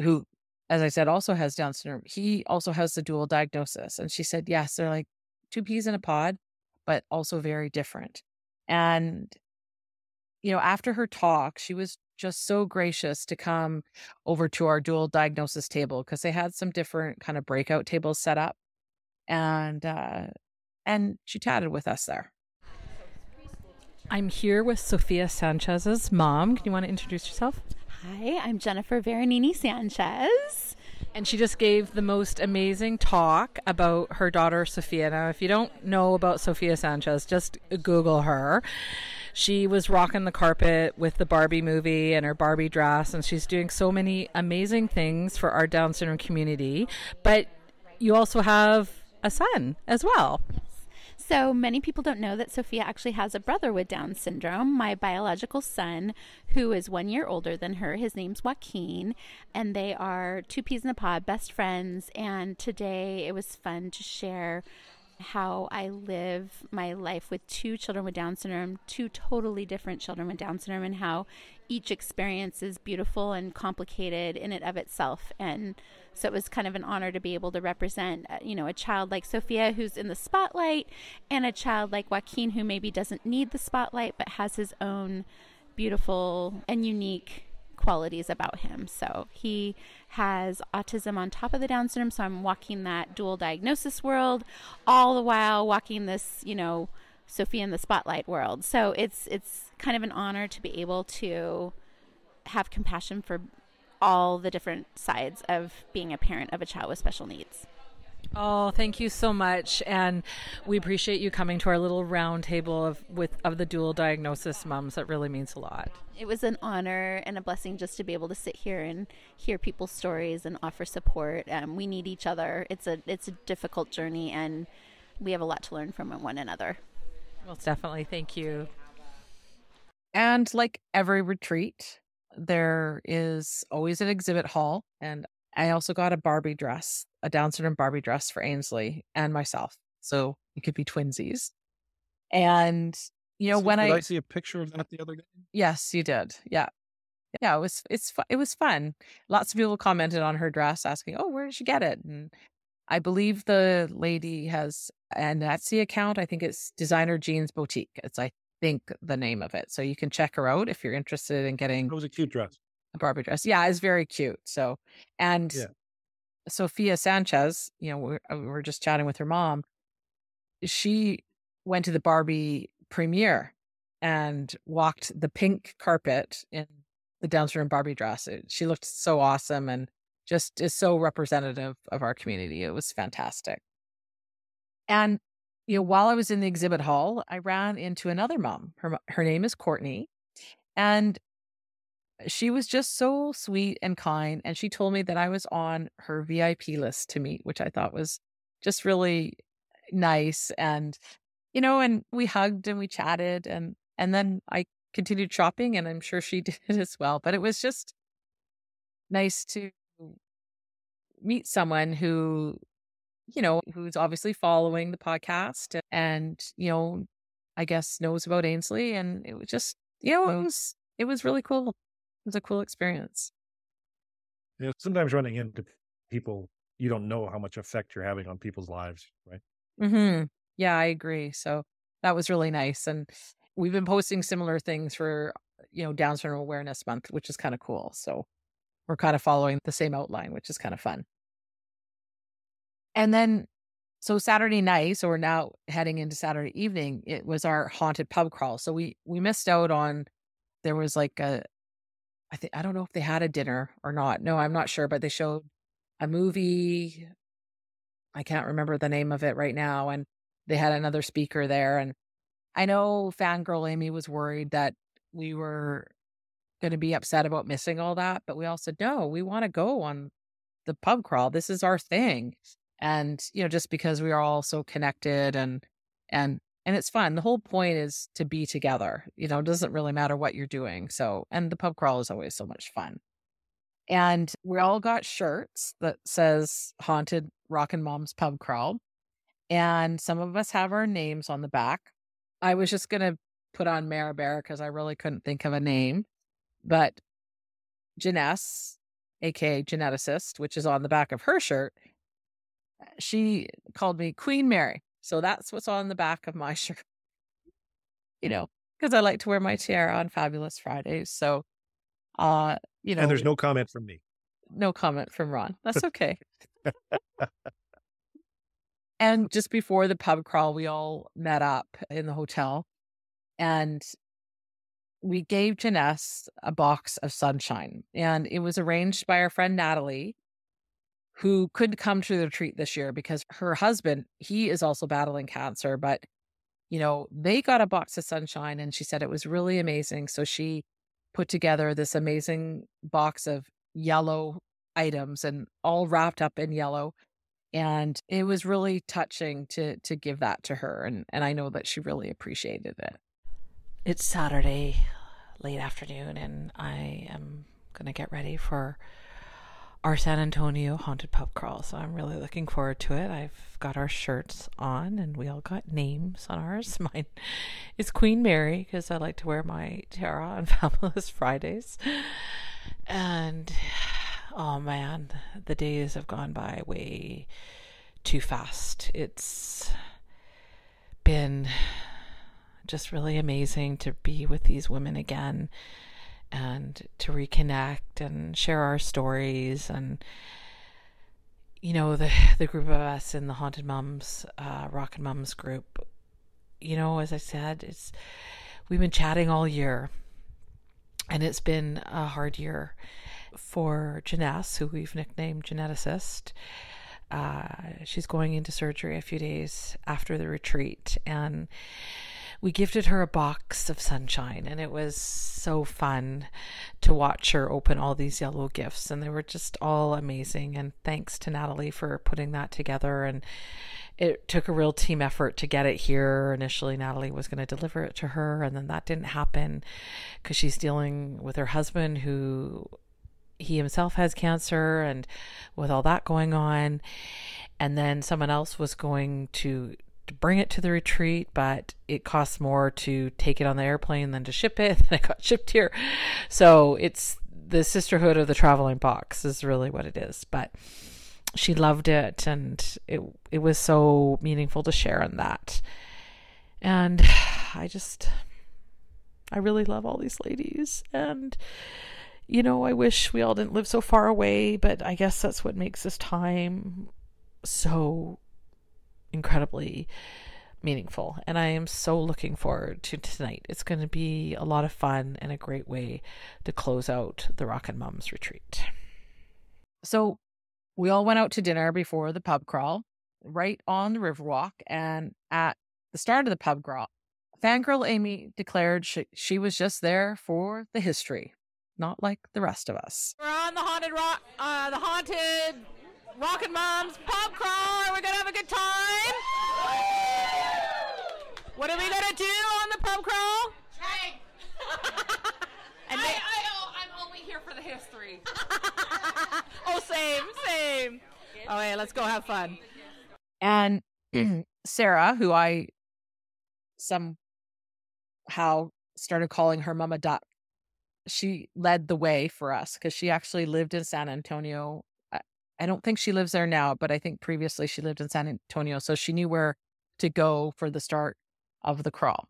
who, as I said, also has Down syndrome. He also has the dual diagnosis. And she said, yes, they're like two peas in a pod, but also very different. And you know, after her talk, she was just so gracious to come over to our dual diagnosis table because they had some different kind of breakout tables set up. And uh and she chatted with us there. I'm here with Sofia Sanchez's mom. Can you want to introduce yourself? Hi, I'm Jennifer Veronini Sanchez. And she just gave the most amazing talk about her daughter Sofia. Now, if you don't know about Sofia Sanchez, just Google her. She was rocking the carpet with the Barbie movie and her Barbie dress, and she's doing so many amazing things for our Down syndrome community. But you also have a son as well. So many people don't know that Sofia actually has a brother with Down syndrome, my biological son, who is one year older than her. His name's Joaquin, and they are two peas in a pod, best friends. And today it was fun to share how I live my life with two children with Down syndrome, two totally different children with Down syndrome, and how each experience is beautiful and complicated in it of itself. And so it was kind of an honor to be able to represent, uh, you know, a child like Sofia who's in the spotlight and a child like Joaquin who maybe doesn't need the spotlight but has his own beautiful and unique qualities about him. So he has autism on top of the Down syndrome. So I'm walking that dual diagnosis world, all the while walking this, you know, Sofia in the spotlight world. So it's it's kind of an honor to be able to have compassion for all the different sides of being a parent of a child with special needs. Oh, thank you so much, and we appreciate you coming to our little round table of with of the dual diagnosis moms. That really means a lot. It was an honor and a blessing just to be able to sit here and hear people's stories and offer support. Um, we need each other. It's a it's a difficult journey, and we have a lot to learn from one another. Well, definitely. Thank you. And like every retreat, there is always an exhibit hall and I also got a Barbie dress, a Down syndrome Barbie dress for Ainsley and myself. So it could be twinsies. And you know So when did I, I see a picture of that the other day? yes, you did. Yeah. Yeah, it was it's it was fun. Lots of people commented on her dress asking, "Oh, where did she get it?" And I believe the lady has an Etsy account. I think it's Designer Jeans Boutique. It's I think the name of it. So you can check her out if you're interested in getting It was a cute dress. A Barbie dress. Yeah, it's very cute. So, and Yeah. Sofia Sanchez, you know, we're, uh, we we're just chatting with her mom. She went to the Barbie premiere and walked the pink carpet in the Down syndrome Barbie dress. She looked so awesome and just is so representative of our community. It was fantastic. And you know, while I was in the exhibit hall, I ran into another mom. Her her name is Courtney, and she was just so sweet and kind and she told me that I was on her VIP list to meet which I thought was just really nice and you know and we hugged and we chatted and and then I continued shopping and I'm sure she did as well but it was just nice to meet someone who you know who's obviously following the podcast and you know I guess knows about Ainsley and it was just you know it was it was really cool was a cool experience. You know, sometimes running into people, you don't know how much effect you're having on people's lives, right? hmm Yeah, I agree. So that was really nice. And we've been posting similar things for, you know, Down Syndrome Awareness Month, which is kind of cool. So we're kind of following the same outline, which is kind of fun. And then, so Saturday night, so we're now heading into Saturday evening, it was our haunted pub crawl. So we, we missed out on, there was like a, I think, I don't know if they had a dinner or not. No, I'm not sure, but they showed a movie. I can't remember the name of it right now. And they had another speaker there. And I know fangirl Amy was worried that we were going to be upset about missing all that, but we all said, no, we want to go on the pub crawl. This is our thing. And, you know, just because we are all so connected and, and, and it's fun. The whole point is to be together. You know, it doesn't really matter what you're doing. So, and the pub crawl is always so much fun. And we all got shirts that says Haunted Rockin' Mom's Pub Crawl. And some of us have our names on the back. I was just going to put on Mara Bear because I really couldn't think of a name. But Janess, aka Geneticist, which is on the back of her shirt, she called me Queen Mary. So that's what's on the back of my shirt. You know, because I like to wear my tiara on Fabulous Fridays. So Uh, you know, and there's no comment from me. no comment from Ron. That's okay. and just before the pub crawl, we all met up in the hotel and we gave Janess a box of sunshine. And it was arranged by our friend Natalie, who couldn't come to the retreat this year because her husband, he is also battling cancer, but you know, they got a box of sunshine and she said it was really amazing. So she put together this amazing box of yellow items and all wrapped up in yellow and it was really touching to to give that to her and and I know that she really appreciated it. It's Saturday, late afternoon, and I am to get ready for our San Antonio haunted pub crawl. So I'm really looking forward to it. I've got our shirts on, and we all got names on ours. Mine is Queen Mary because I like to wear my tiara on Fabulous Fridays. And oh man, the days have gone by way too fast. It's been just really amazing to be with these women again and to reconnect and share our stories and you know the the group of us in the haunted mums uh rockin' mums group you know as i said it's we've been chatting all year and it's been a hard year for Janess, who we've nicknamed geneticist. Uh, she's going into surgery a few days after the retreat, and we gifted her a box of sunshine and it was so fun to watch her open all these yellow gifts and they were just all amazing. And thanks to Natalie for putting that together and it took a real team effort to get it here. Initially Natalie was going to deliver it to her and then that didn't happen cuz she's dealing with her husband who he himself has cancer and with all that going on. And then someone else was going to to bring it to the retreat, but it costs more to take it on the airplane than to ship it. And it got shipped here. So it's the sisterhood of the traveling box is really what it is. But she loved it and it it was so meaningful to share in that. And I just I really love all these ladies and you know, I wish we all didn't live so far away, but I guess that's what makes this time so incredibly meaningful. And I am so looking forward to tonight. It's going to be a lot of fun and a great way to close out the Rockin' Mums retreat. So we all went out to dinner before the pub crawl, right on the Riverwalk. And at the start of the pub crawl, fangirl Amy declared she, she was just there for the history, not like the rest of us. We're on the haunted rock, uh, the haunted Rockin' Moms pub crawl. We're gonna have a good time. What are we gonna do on the pub crawl? Hey. And I, I, oh, I'm only here for the history. Oh, same, same. All right, let's go have fun. And Sarah, who I somehow started calling her Mama Duck, she led the way for us because she actually lived in San Antonio. I, don't think she lives there now, but I think previously she lived in San Antonio. So she knew where to go for the start of the crawl.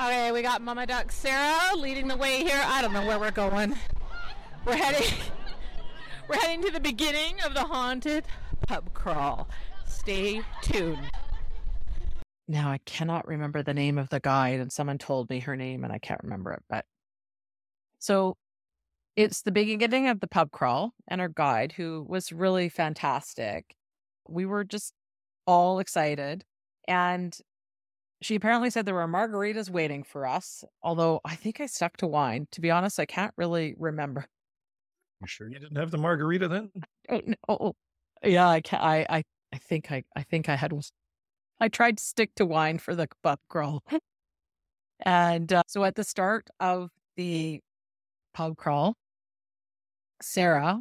Okay, we got Mama Duck Sarah leading the way here. I don't know where we're going. We're heading we're heading to the beginning of the haunted pub crawl. Stay tuned. Now I cannot remember the name of the guide, and someone told me her name, and I can't remember it. But so it's the beginning of the pub crawl, and our guide, who was really fantastic, we were just all excited. And she apparently said there were margaritas waiting for us, although I think I stuck to wine. To be honest, I can't really remember. You sure you didn't have the margarita then? Oh, no. oh, yeah, I can I, I, I think I, I think I had. I tried to stick to wine for the pub crawl, and uh, so at the start of the pub crawl, Sarah,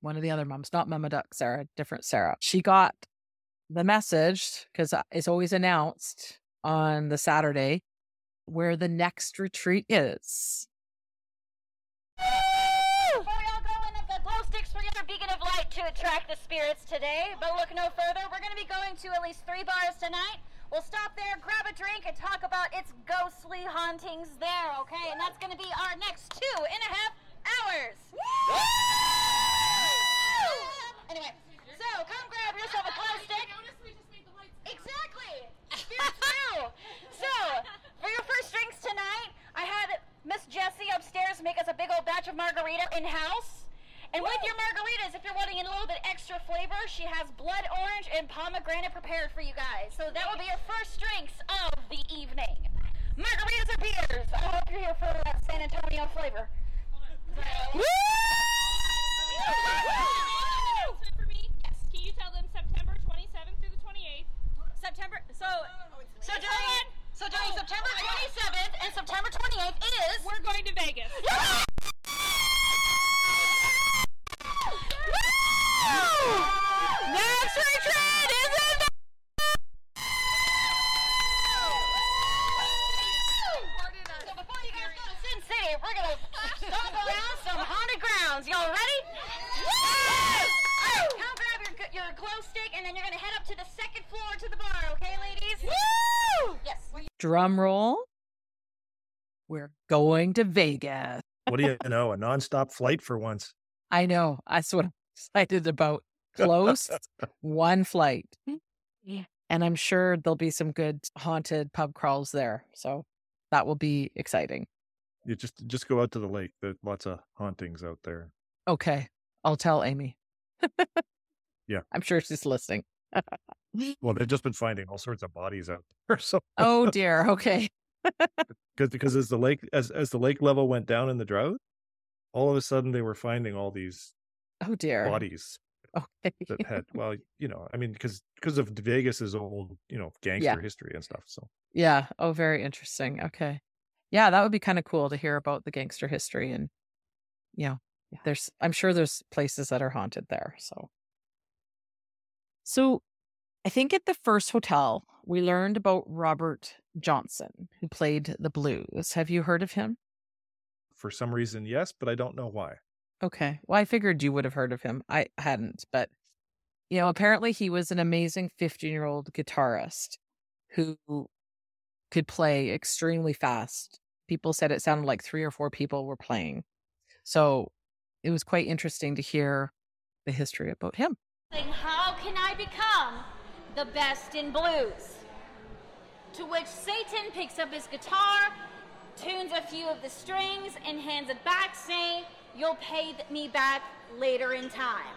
one of the other moms, not Mama Duck Sarah, different Sarah, she got the message because it's always announced on the Saturday where the next retreat is. Beacon of light to attract the spirits today. But look no further. We're going to be going to at least three bars tonight. We'll stop there, grab a drink, and talk about its ghostly hauntings there, okay? And that's going to be our next two and a half hours. Anyway, so come grab yourself a glow stick. Exactly. Spirits. So, for your first drinks tonight, I had Miss Jessie upstairs make us a big old batch of margarita in house. And with your margaritas, if you're wanting a little bit extra flavor, she has blood orange and pomegranate prepared for you guys. So that will be your first drinks of the evening. Margaritas or beers? I hope you're here for that San Antonio flavor. Can you tell them September 27th through the 28th? September. So, so during so during September 27th and September 28th is we're going to Vegas. Next retreat and then you're gonna head up to the second floor to the bar. Okay, ladies? Woo! Yes. Drum roll. We're going to Vegas. What do you know? A nonstop flight for once. I know. That's what I'm excited about. Close, one flight. And I'm sure there'll be some good haunted pub crawls there. So that will be exciting. You just just go out to the lake. There's lots of hauntings out there. Okay. I'll tell Amy. Yeah. I'm sure she's listening. Well, they've just been finding all sorts of bodies out there. So oh dear. Okay. because because as the lake as as the lake level went down in the drought, all of a sudden they were finding all these Oh dear. bodies Okay. that had well, you know, I mean, because because of Vegas's old, you know, gangster Yeah. history and stuff. So Yeah. Oh, very interesting. Okay. Yeah, that would be kind of cool to hear about the gangster history and you know, there's I'm sure there's places that are haunted there. So So I think at the first hotel we learned about Robert Johnson, who played the blues. Have you heard of him? for some reason, yes, but I don't know why. Okay. Well, I figured you would have heard of him. I hadn't, but you know, apparently he was an amazing 15-year-old guitarist who could play extremely fast. People said it sounded like three or four people were playing. So it was quite interesting to hear the history about him. How can I become the best in blues? To which Satan picks up his guitar, tunes a few of the strings, and hands it back, saying, You'll pay me back later in time.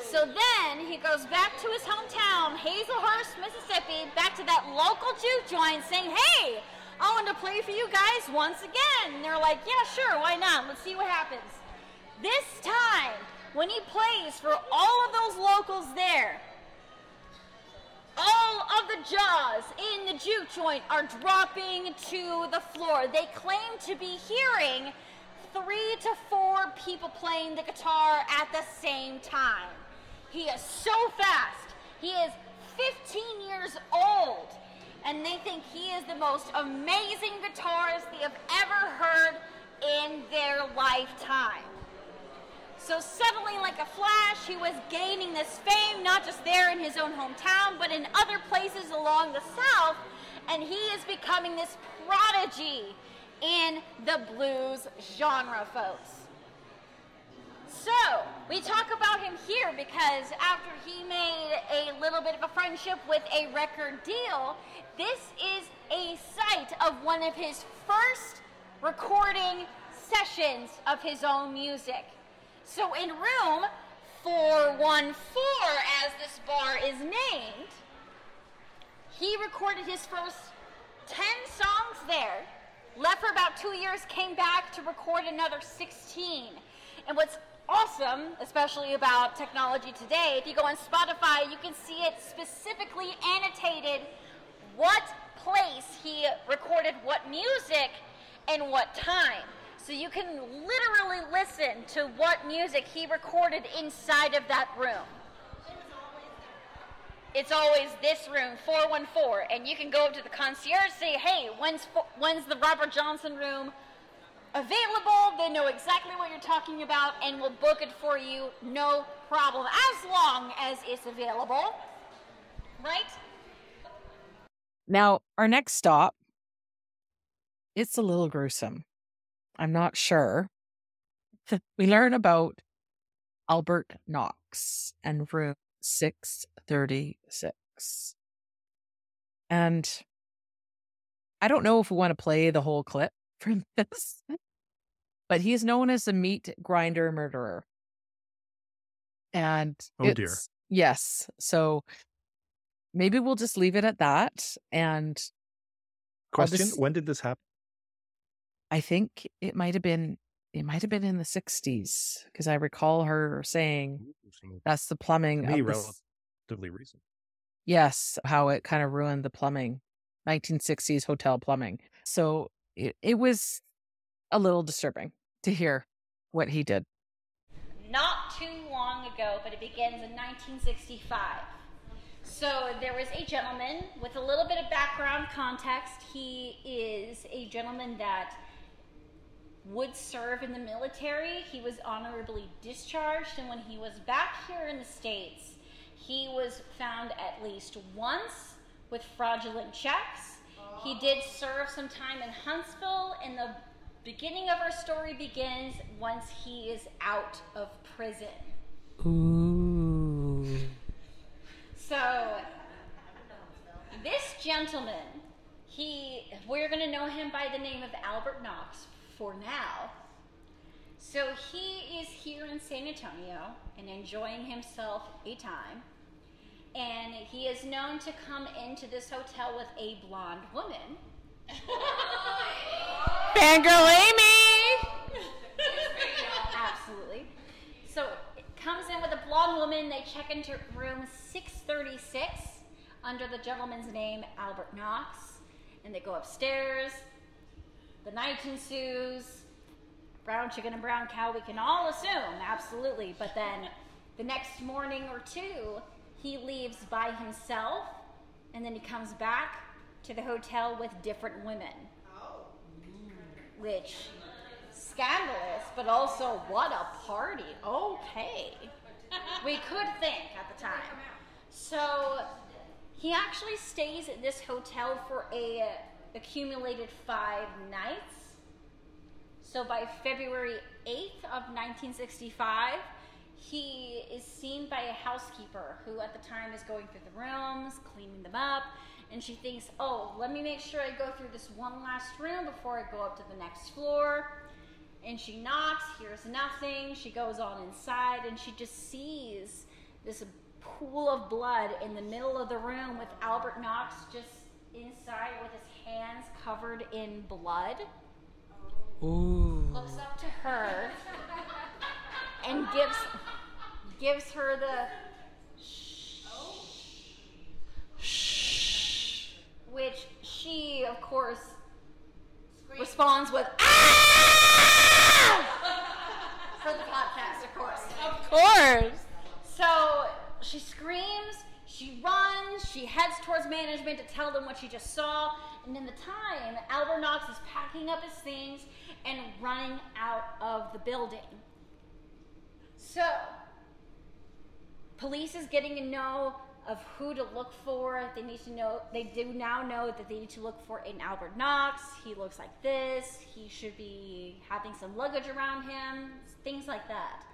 So then he goes back to his hometown, Hazlehurst, Mississippi, back to that local juke joint, saying, Hey, I want to play for you guys once again. And they're like, Yeah, sure, why not? Let's see what happens. This time, when he plays for all of those locals there, all of the jaws in the juke joint are dropping to the floor. They claim to be hearing three to four people playing the guitar at the same time. He is so fast. He is 15 years old, and they think he is the most amazing guitarist they have ever heard in their lifetime. So suddenly, like a flash, he was gaining this fame, not just there in his own hometown, but in other places along the South. And he is becoming this prodigy in the blues genre, folks. So, we talk about him here because after he made a little bit of a friendship with a record deal, this is a site of one of his first recording sessions of his own music. So in room 414, as this bar is named, he recorded his first 10 songs there, left for about two years, came back to record another 16. And what's awesome, especially about technology today, if you go on Spotify, you can see it specifically annotated what place he recorded what music and what time. So you can literally listen to what music he recorded inside of that room. It's always this room, 414, and you can go up to the concierge, and say, hey, when's, when's the Robert Johnson room available? They know exactly what you're talking about and will book it for you, no problem, as long as it's available. Right? Now, our next stop, it's a little gruesome. I'm not sure. we learn about Albert Knox and room 636. And I don't know if we want to play the whole clip from this, but he's known as the meat grinder murderer. And Oh, dear. Yes. So maybe we'll just leave it at that. And Question: just- When did this happen? I think it might have been it might have been in the 60s because I recall her saying that's the plumbing To me, of the s- relatively recent. Yes, how it kind of ruined the plumbing. 1960s hotel plumbing. So it, it was a little disturbing to hear what he did. not too long ago, but it begins in 1965. So there was a gentleman with a little bit of background context. He is a gentleman that would serve in the military. He was honorably discharged, and when he was back here in the States, he was found at least once with fraudulent checks. He did serve some time in Huntsville, and the beginning of our story begins once he is out of prison. Ooh. So, this gentleman, he, we're going to know him by the name of Albert Knox for now. So, he is here in San Antonio and enjoying himself a time. And he is known to come into this hotel with a blonde woman. Fangirl Amy! Absolutely. So it comes in with a blonde woman. They check into room 636 under the gentleman's name, Albert Knox. And they go upstairs. The night ensues. Brown chicken and brown cow, we can all assume, absolutely. But then the next morning or two, he leaves by himself. And then he comes back to the hotel with different women. Oh. Which scandalous, but also what a party. Okay. we could think at the time. So he actually stays at this hotel for a accumulated five nights. So by February 8th of 1965, he is seen by a housekeeper who at the time is going through the rooms, cleaning them up, and she thinks, oh, let me make sure I go through this one last room before I go up to the next floor. And she knocks, hears nothing. She goes on inside and she just sees this pool of blood in the middle of the room with Albert Knox just inside with his hands covered in blood. Ooh. Looks up to her and gives gives her the shh, which she of course responds with "Ah!" for the podcast, of course. Of course. So she screams, she runs, she heads towards management to tell them what she just saw. And in the time, Albert Knox is packing up his things and running out of the building. So, police is getting to know of who to look for. They need to know, they do now know that they need to look for an Albert Knox. He looks like this. He should be having some luggage around him, things like that.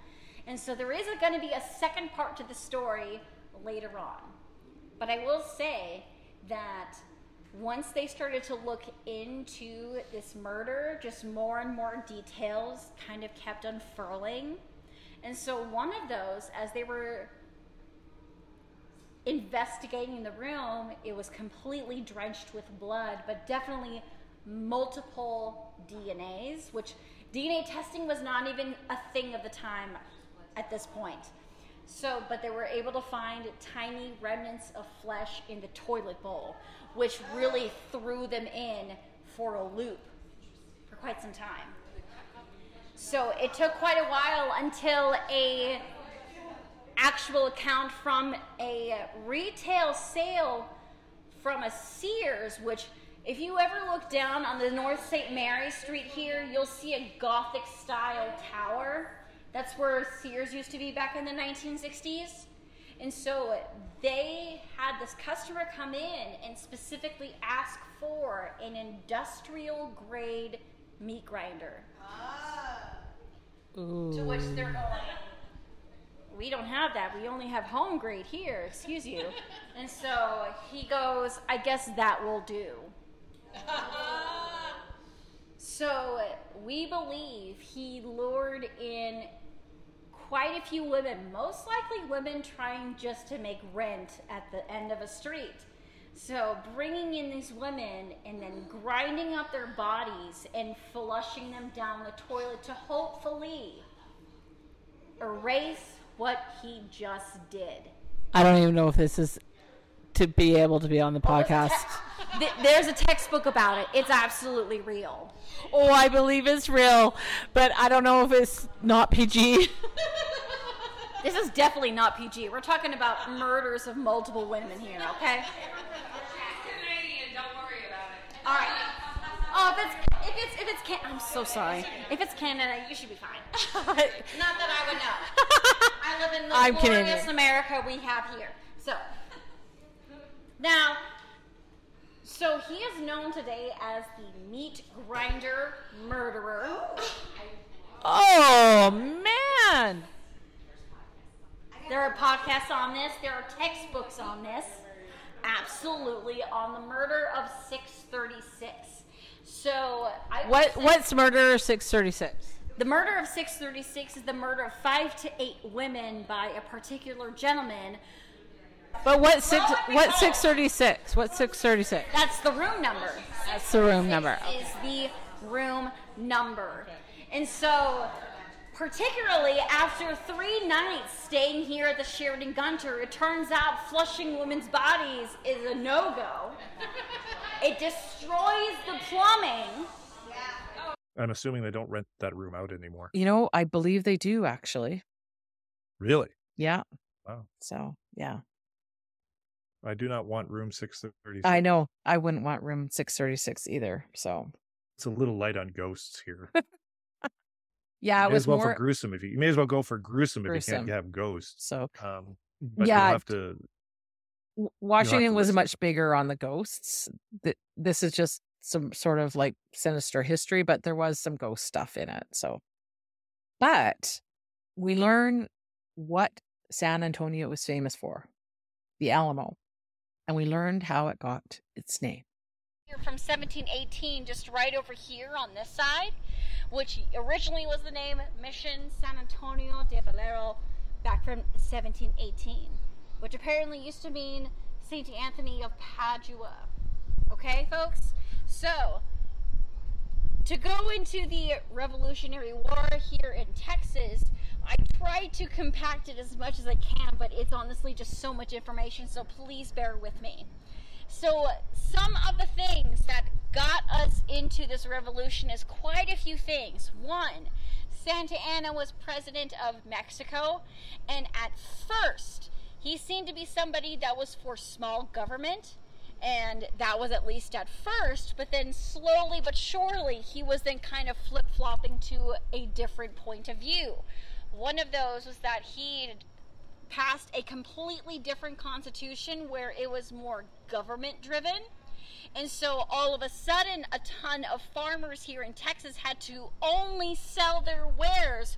And so there is going to be a second part to the story later on. But I will say that once they started to look into this murder, just more and more details kind of kept unfurling. And so one of those, as they were investigating the room, it was completely drenched with blood, but definitely multiple DNAs, which DNA testing was not even a thing of the time at this point. So, but they were able to find tiny remnants of flesh in the toilet bowl, which really threw them in for a loop for quite some time. So it took quite a while until a actual account from a retail sale from a Sears, which if you ever look down on the North St. Mary Street here, you'll see a Gothic style tower. That's where Sears used to be back in the 1960s. And so they had this customer come in and specifically ask for an industrial grade meat grinder. Ah. Ooh. To which they're going, we don't have that. We only have home grade here. Excuse you. and so he goes, I guess that will do. so we believe he lured in quite a few women, most likely women trying just to make rent at the end of a street. So bringing in these women and then grinding up their bodies and flushing them down the toilet to hopefully erase what he just did. I don't even know if this is to be able to be on the podcast. Th- There's a textbook about it. It's absolutely real. Oh, I believe it's real, but I don't know if it's not PG. This is definitely not PG. We're talking about murders of multiple women here, okay? Canadian, don't worry about it. All right. Oh, if it's if it's if it's can- I'm so sorry. If it's Canada, you should be fine. Not that I would know. I live in the I'm glorious Canadian. America we have here. So now, so he is known today as the meat grinder murderer. Oh man! There are podcasts on this. There are textbooks on this. Absolutely on the murder of 636. So I What what's murder six thirty six? The murder of 636 is the murder of five to eight women by a particular gentleman. But what six what six thirty six? What six thirty six? That's the room number. That's the room number. Is the room number. And so, particularly after three nights staying here at the Sheraton Gunter, it turns out flushing women's bodies is a no go. It destroys the plumbing. I'm assuming they don't rent that room out anymore. You know, I believe they do actually. Really? Yeah. Wow. So, yeah. I do not want room 630. I know. I wouldn't want room 636 either. So, It's a little light on ghosts here. yeah, You it was as well more for gruesome if you, you may as well go for gruesome, if you can't have ghosts. So, um, but yeah, you'll have to. Washington was listen. much bigger on the ghosts. This is just some sort of like sinister history, but there was some ghost stuff in it. So, but we learn what San Antonio was famous for the Alamo, and we learned how it got its name. Here from 1718, just right over here on this side, which originally was the name Mission San Antonio de Valero back from 1718, which apparently used to mean St. Anthony of Padua. Okay, folks? So, to go into the Revolutionary War here in Texas, I tried to compact it as much as I can, but it's honestly just so much information, so please bear with me. So, some of the things that got us into this revolution is quite a few things. One, Santa Anna was president of Mexico, and at first, he seemed to be somebody that was for small government, and that was at least at first, but then slowly but surely, he was then kind of flip flopping to a different point of view. One of those was that he passed a completely different constitution where it was more government driven. And so all of a sudden, a ton of farmers here in Texas had to only sell their wares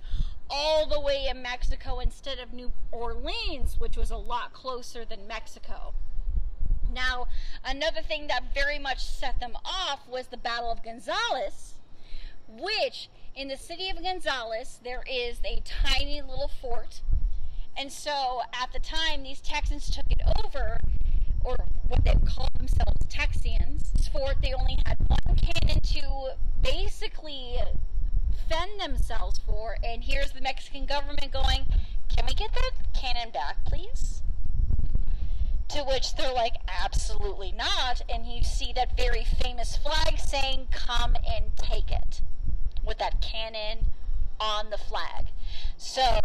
all the way in Mexico instead of New Orleans, which was a lot closer than Mexico. Now, another thing that very much set them off was the Battle of Gonzales, which in the city of Gonzales, there is a tiny little fort. And so at the time, these Texans took it over, or what they called themselves Texians. This fort, they only had one cannon to basically fend themselves for. And here's the Mexican government going, Can we get that cannon back, please? To which they're like, absolutely not. And you see that very famous flag saying, come and take it, with that cannon on the flag. So,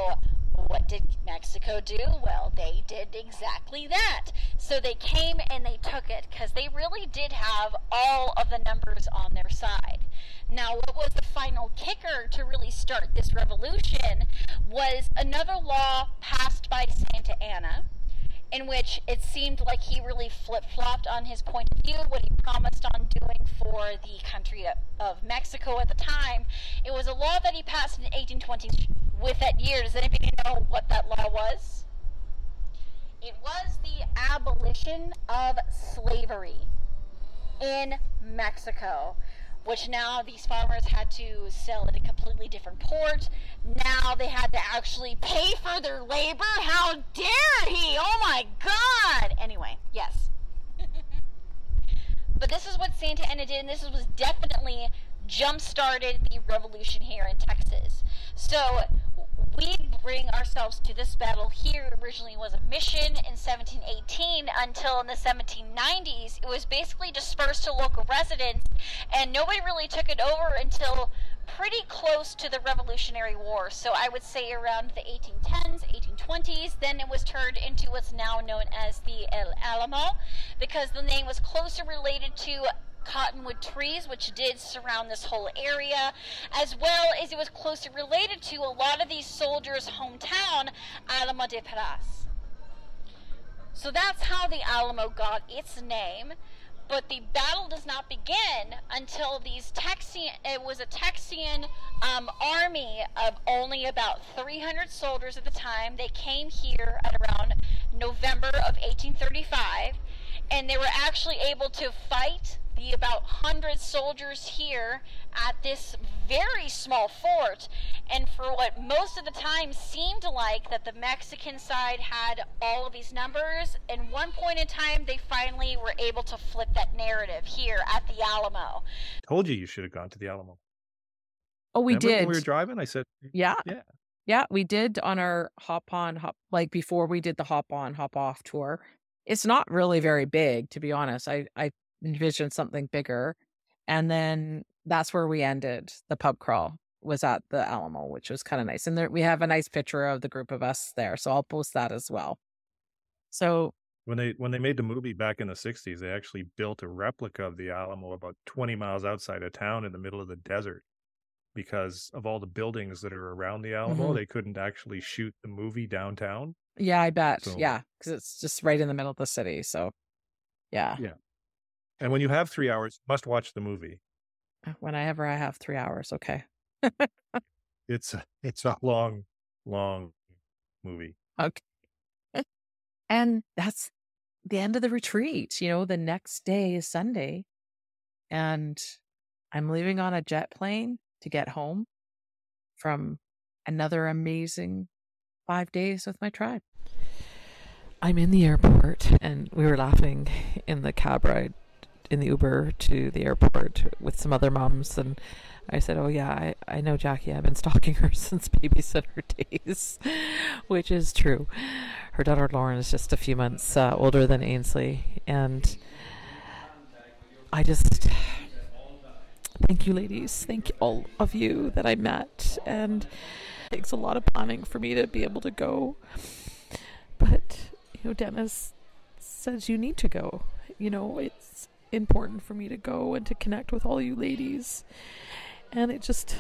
what did Mexico do? Well, they did exactly that. So they came and they took it because they really did have all of the numbers on their side. Now, what was the final kicker to really start this revolution was another law passed by Santa Anna, in which it seemed like he really flip flopped on his point of view, what he promised on doing for the country of Mexico at the time. It was a law that he passed in the 1820s with that year. Does anybody know what that law was? It was the abolition of slavery in Mexico which now these farmers had to sell at a completely different port. Now they had to actually pay for their labor. How dare he? Oh my God! Anyway, yes. but this is what Santa Anna did, and this was definitely jump started the revolution here in Texas. So we bring ourselves to this battle here originally was a mission in 1718 until in the 1790s it was basically dispersed to local residents and nobody really took it over until pretty close to the Revolutionary War. So I would say around the 1810s, 1820s. Then it was turned into what's now known as the El Alamo because the name was closer related to cottonwood trees, which did surround this whole area, as well as it was closely related to a lot of these soldiers' hometown, Alamo de Parras. So that's how the Alamo got its name. But the battle does not begin until these Texian. It was a Texian um, army of only about 300 soldiers at the time. They came here at around November of 1835, and they were actually able to fight the about 100 soldiers here at this very small fort. And for what most of the time seemed like that the Mexican side had all of these numbers, and one point in time, they finally were able to flip that narrative here at the Alamo. Told you you should have gone to the Alamo. Oh, we Remember did. When we were driving. I said, Yeah. Yeah. Yeah, we did on our hop on hop like before we did the hop on hop off tour. It's not really very big to be honest. I I envisioned something bigger. And then that's where we ended. The pub crawl was at the Alamo, which was kind of nice. And there we have a nice picture of the group of us there, so I'll post that as well. So When they when they made the movie back in the '60s, they actually built a replica of the Alamo about 20 miles outside of town in the middle of the desert. Because of all the buildings that are around the Alamo, Mhm. they couldn't actually shoot the movie downtown. Yeah, I bet. So- Yeah, because it's just right in the middle of the city. So yeah. Yeah. And when you have three hours, must watch the movie. Uh, whenever I have three hours, okay. It's a, it's a long, long movie. Okay. And that's the end of the retreat. You know, the next day is Sunday. And I'm leaving on a jet plane to get home from another amazing five days with my tribe. I'm in the airport, and we were laughing in the cab ride in the Uber to the airport with some other moms, and I said, "Oh yeah, I, I know Jackie. I've been stalking her since babysitter days," which is true. Her daughter Lauren is just a few months uh, older than Ainsley, and I just thank you, ladies. Thank all of you that I met, and takes a lot of planning for me to be able to go. But you know, Dennis says you need to go. You know, it's important for me to go and to connect with all you ladies. And it just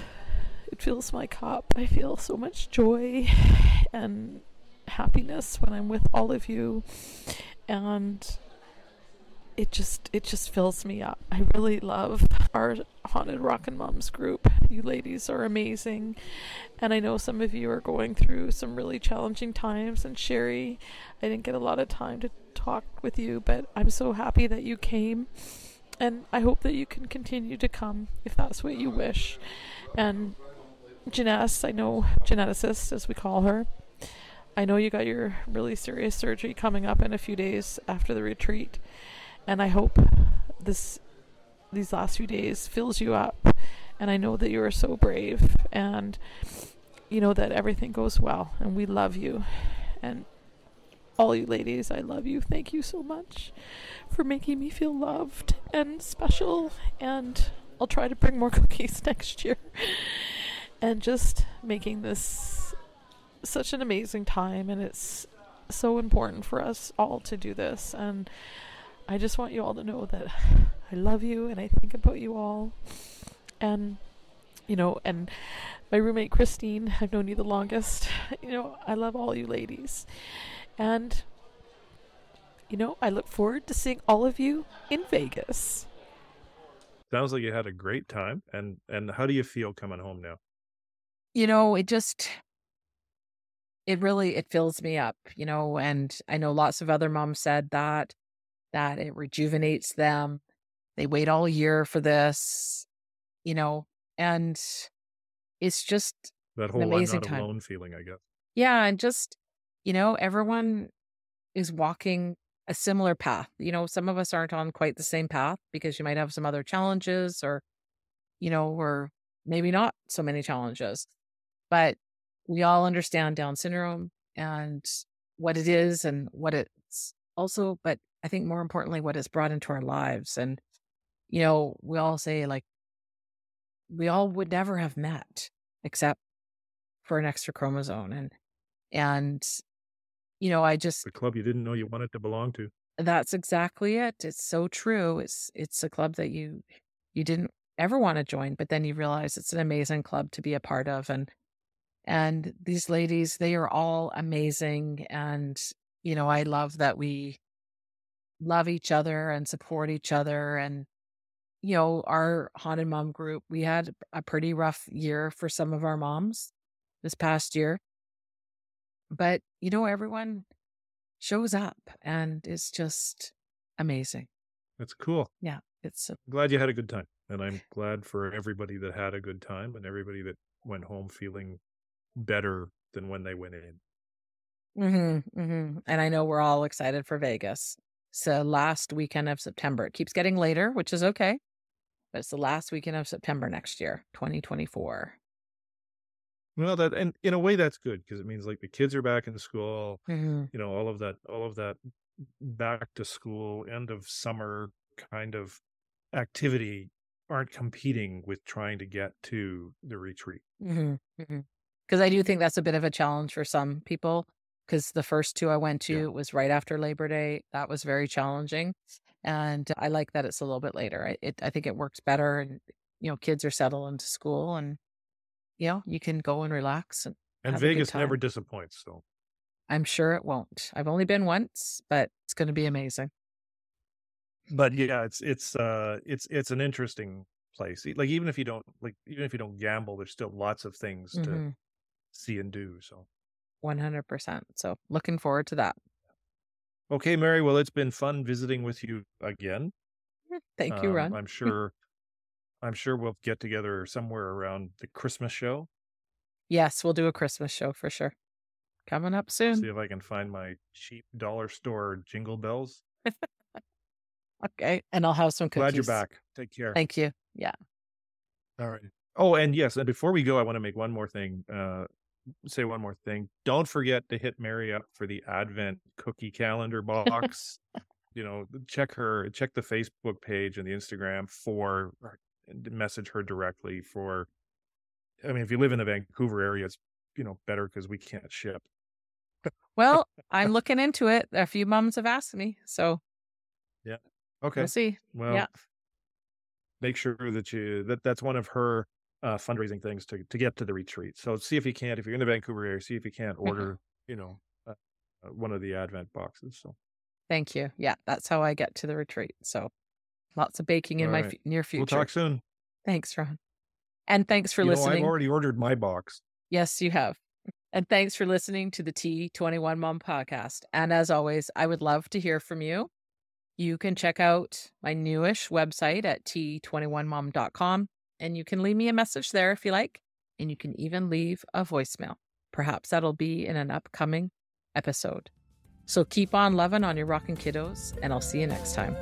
it fills my cup. I feel so much joy and happiness when I'm with all of you. And it just it just fills me up. I really love our haunted rockin' moms group. You ladies are amazing, and I know some of you are going through some really challenging times. And Sherry, I didn't get a lot of time to talk with you, but I'm so happy that you came, and I hope that you can continue to come if that's what you wish. And Janess, I know geneticist as we call her. I know you got your really serious surgery coming up in a few days after the retreat and I hope this these last few days fills you up. And I know that you are so brave and you know that everything goes well. And we love you. And all you ladies I love you. Thank you so much for making me feel loved and special. And I'll try to bring more cookies next year. And just making this such an amazing time. And it's so important for us all to do this. And I just want you all to know that I love you and I think about you all. And, you know, and my roommate Christine, I've known you the longest. You know, I love all you ladies. And you know, I look forward to seeing all of you in Vegas. Sounds like you had a great time. And and how do you feel coming home now? You know, it just it really it fills me up, you know, and I know lots of other moms said that that it rejuvenates them. They wait all year for this, you know, and it's just That whole I'm amazing not time. alone feeling, I guess. Yeah, and just, you know, everyone is walking a similar path. You know, some of us aren't on quite the same path because you might have some other challenges or, you know, or maybe not so many challenges. But we all understand Down syndrome and what it is and what it's also, but I think more importantly, what it's brought into our lives. And, you know, we all say like, we all would never have met except for an extra chromosome. And, and, you know, I just, The club you didn't know you wanted to belong to. that's exactly it. It's so true. It's, it's a club that you, you didn't ever want to join, but then you realize it's an amazing club to be a part of. And, and these ladies, they are all amazing. And, you know, I love that we love each other and support each other. And, you know, our haunted mom group, we had a pretty rough year for some of our moms this past year. But, you know, everyone shows up and it's just amazing. That's cool. Yeah. It's a, Glad you had a good time. And I'm glad for everybody that had a good time and everybody that went home feeling better than when they went in. hmm hmm And I know we're all excited for Vegas. So last weekend of September. It keeps getting later, which is okay. But it's the last weekend of September next year, 2024. Well, that and in a way that's good because it means like the kids are back in school. Mhm. You know, all of that, all of that back to school, end of summer kind of activity aren't competing with trying to get to the retreat. Because I do think that's a bit of a challenge for some people. Because the first two I went to was right after Labor Day. That was very challenging, and I like that it's a little bit later. I, it, I think it works better, and you know, kids are settled into school, and you know, you can go and relax and And have a good Vegas never disappoints. So I'm sure it won't. I've only been once, but it's going to be amazing. but yeah, it's it's uh it's it's an interesting place. Like even if you don't like even if you don't gamble, there's still lots of things to Mhm. see and do. So 100%. So looking forward to that. okay, Mary. Well, it's been fun visiting with you again. Thank you, Um, Ron. I'm sure I'm sure we'll get together somewhere around the Christmas show. Yes, we'll do a Christmas show for sure. Coming up soon. See if I can find my cheap dollar store jingle bells. Okay. And I'll have some cookies. Glad you're back. Take care. Thank you. Yeah. All right. Oh, and yes, and before we go, I want to make one more thing. Uh, say one more thing. Don't forget to hit Mary up for the Advent cookie calendar box. you know, check her, check the Facebook page and the Instagram for message her directly for. I mean, if you live in the Vancouver area, it's you know better because we can't ship. Well, I'm looking into it. A few moms have asked me. So Yeah. Okay. we'll see. Well, yeah. make sure that you that that's one of her uh, fundraising things to to get to the retreat. So see if you can't, if you're in the Vancouver area, see if you can't Mm-hmm. order, you know, uh, uh, one of the Advent boxes. So Thank you. Yeah. That's how I get to the retreat. So lots of baking in All my right. fu- near future. we'll talk soon. Thanks, Ron. And thanks for You know, listening. I've already ordered my box. Yes, you have. And thanks for listening to the T21 Mom podcast. And as always, I would love to hear from you. You can check out my newish website at t21mom.com and you can leave me a message there if you like. And you can even leave a voicemail. Perhaps that'll be in an upcoming episode. So keep on loving on your rockin' kiddos, and I'll see you next time.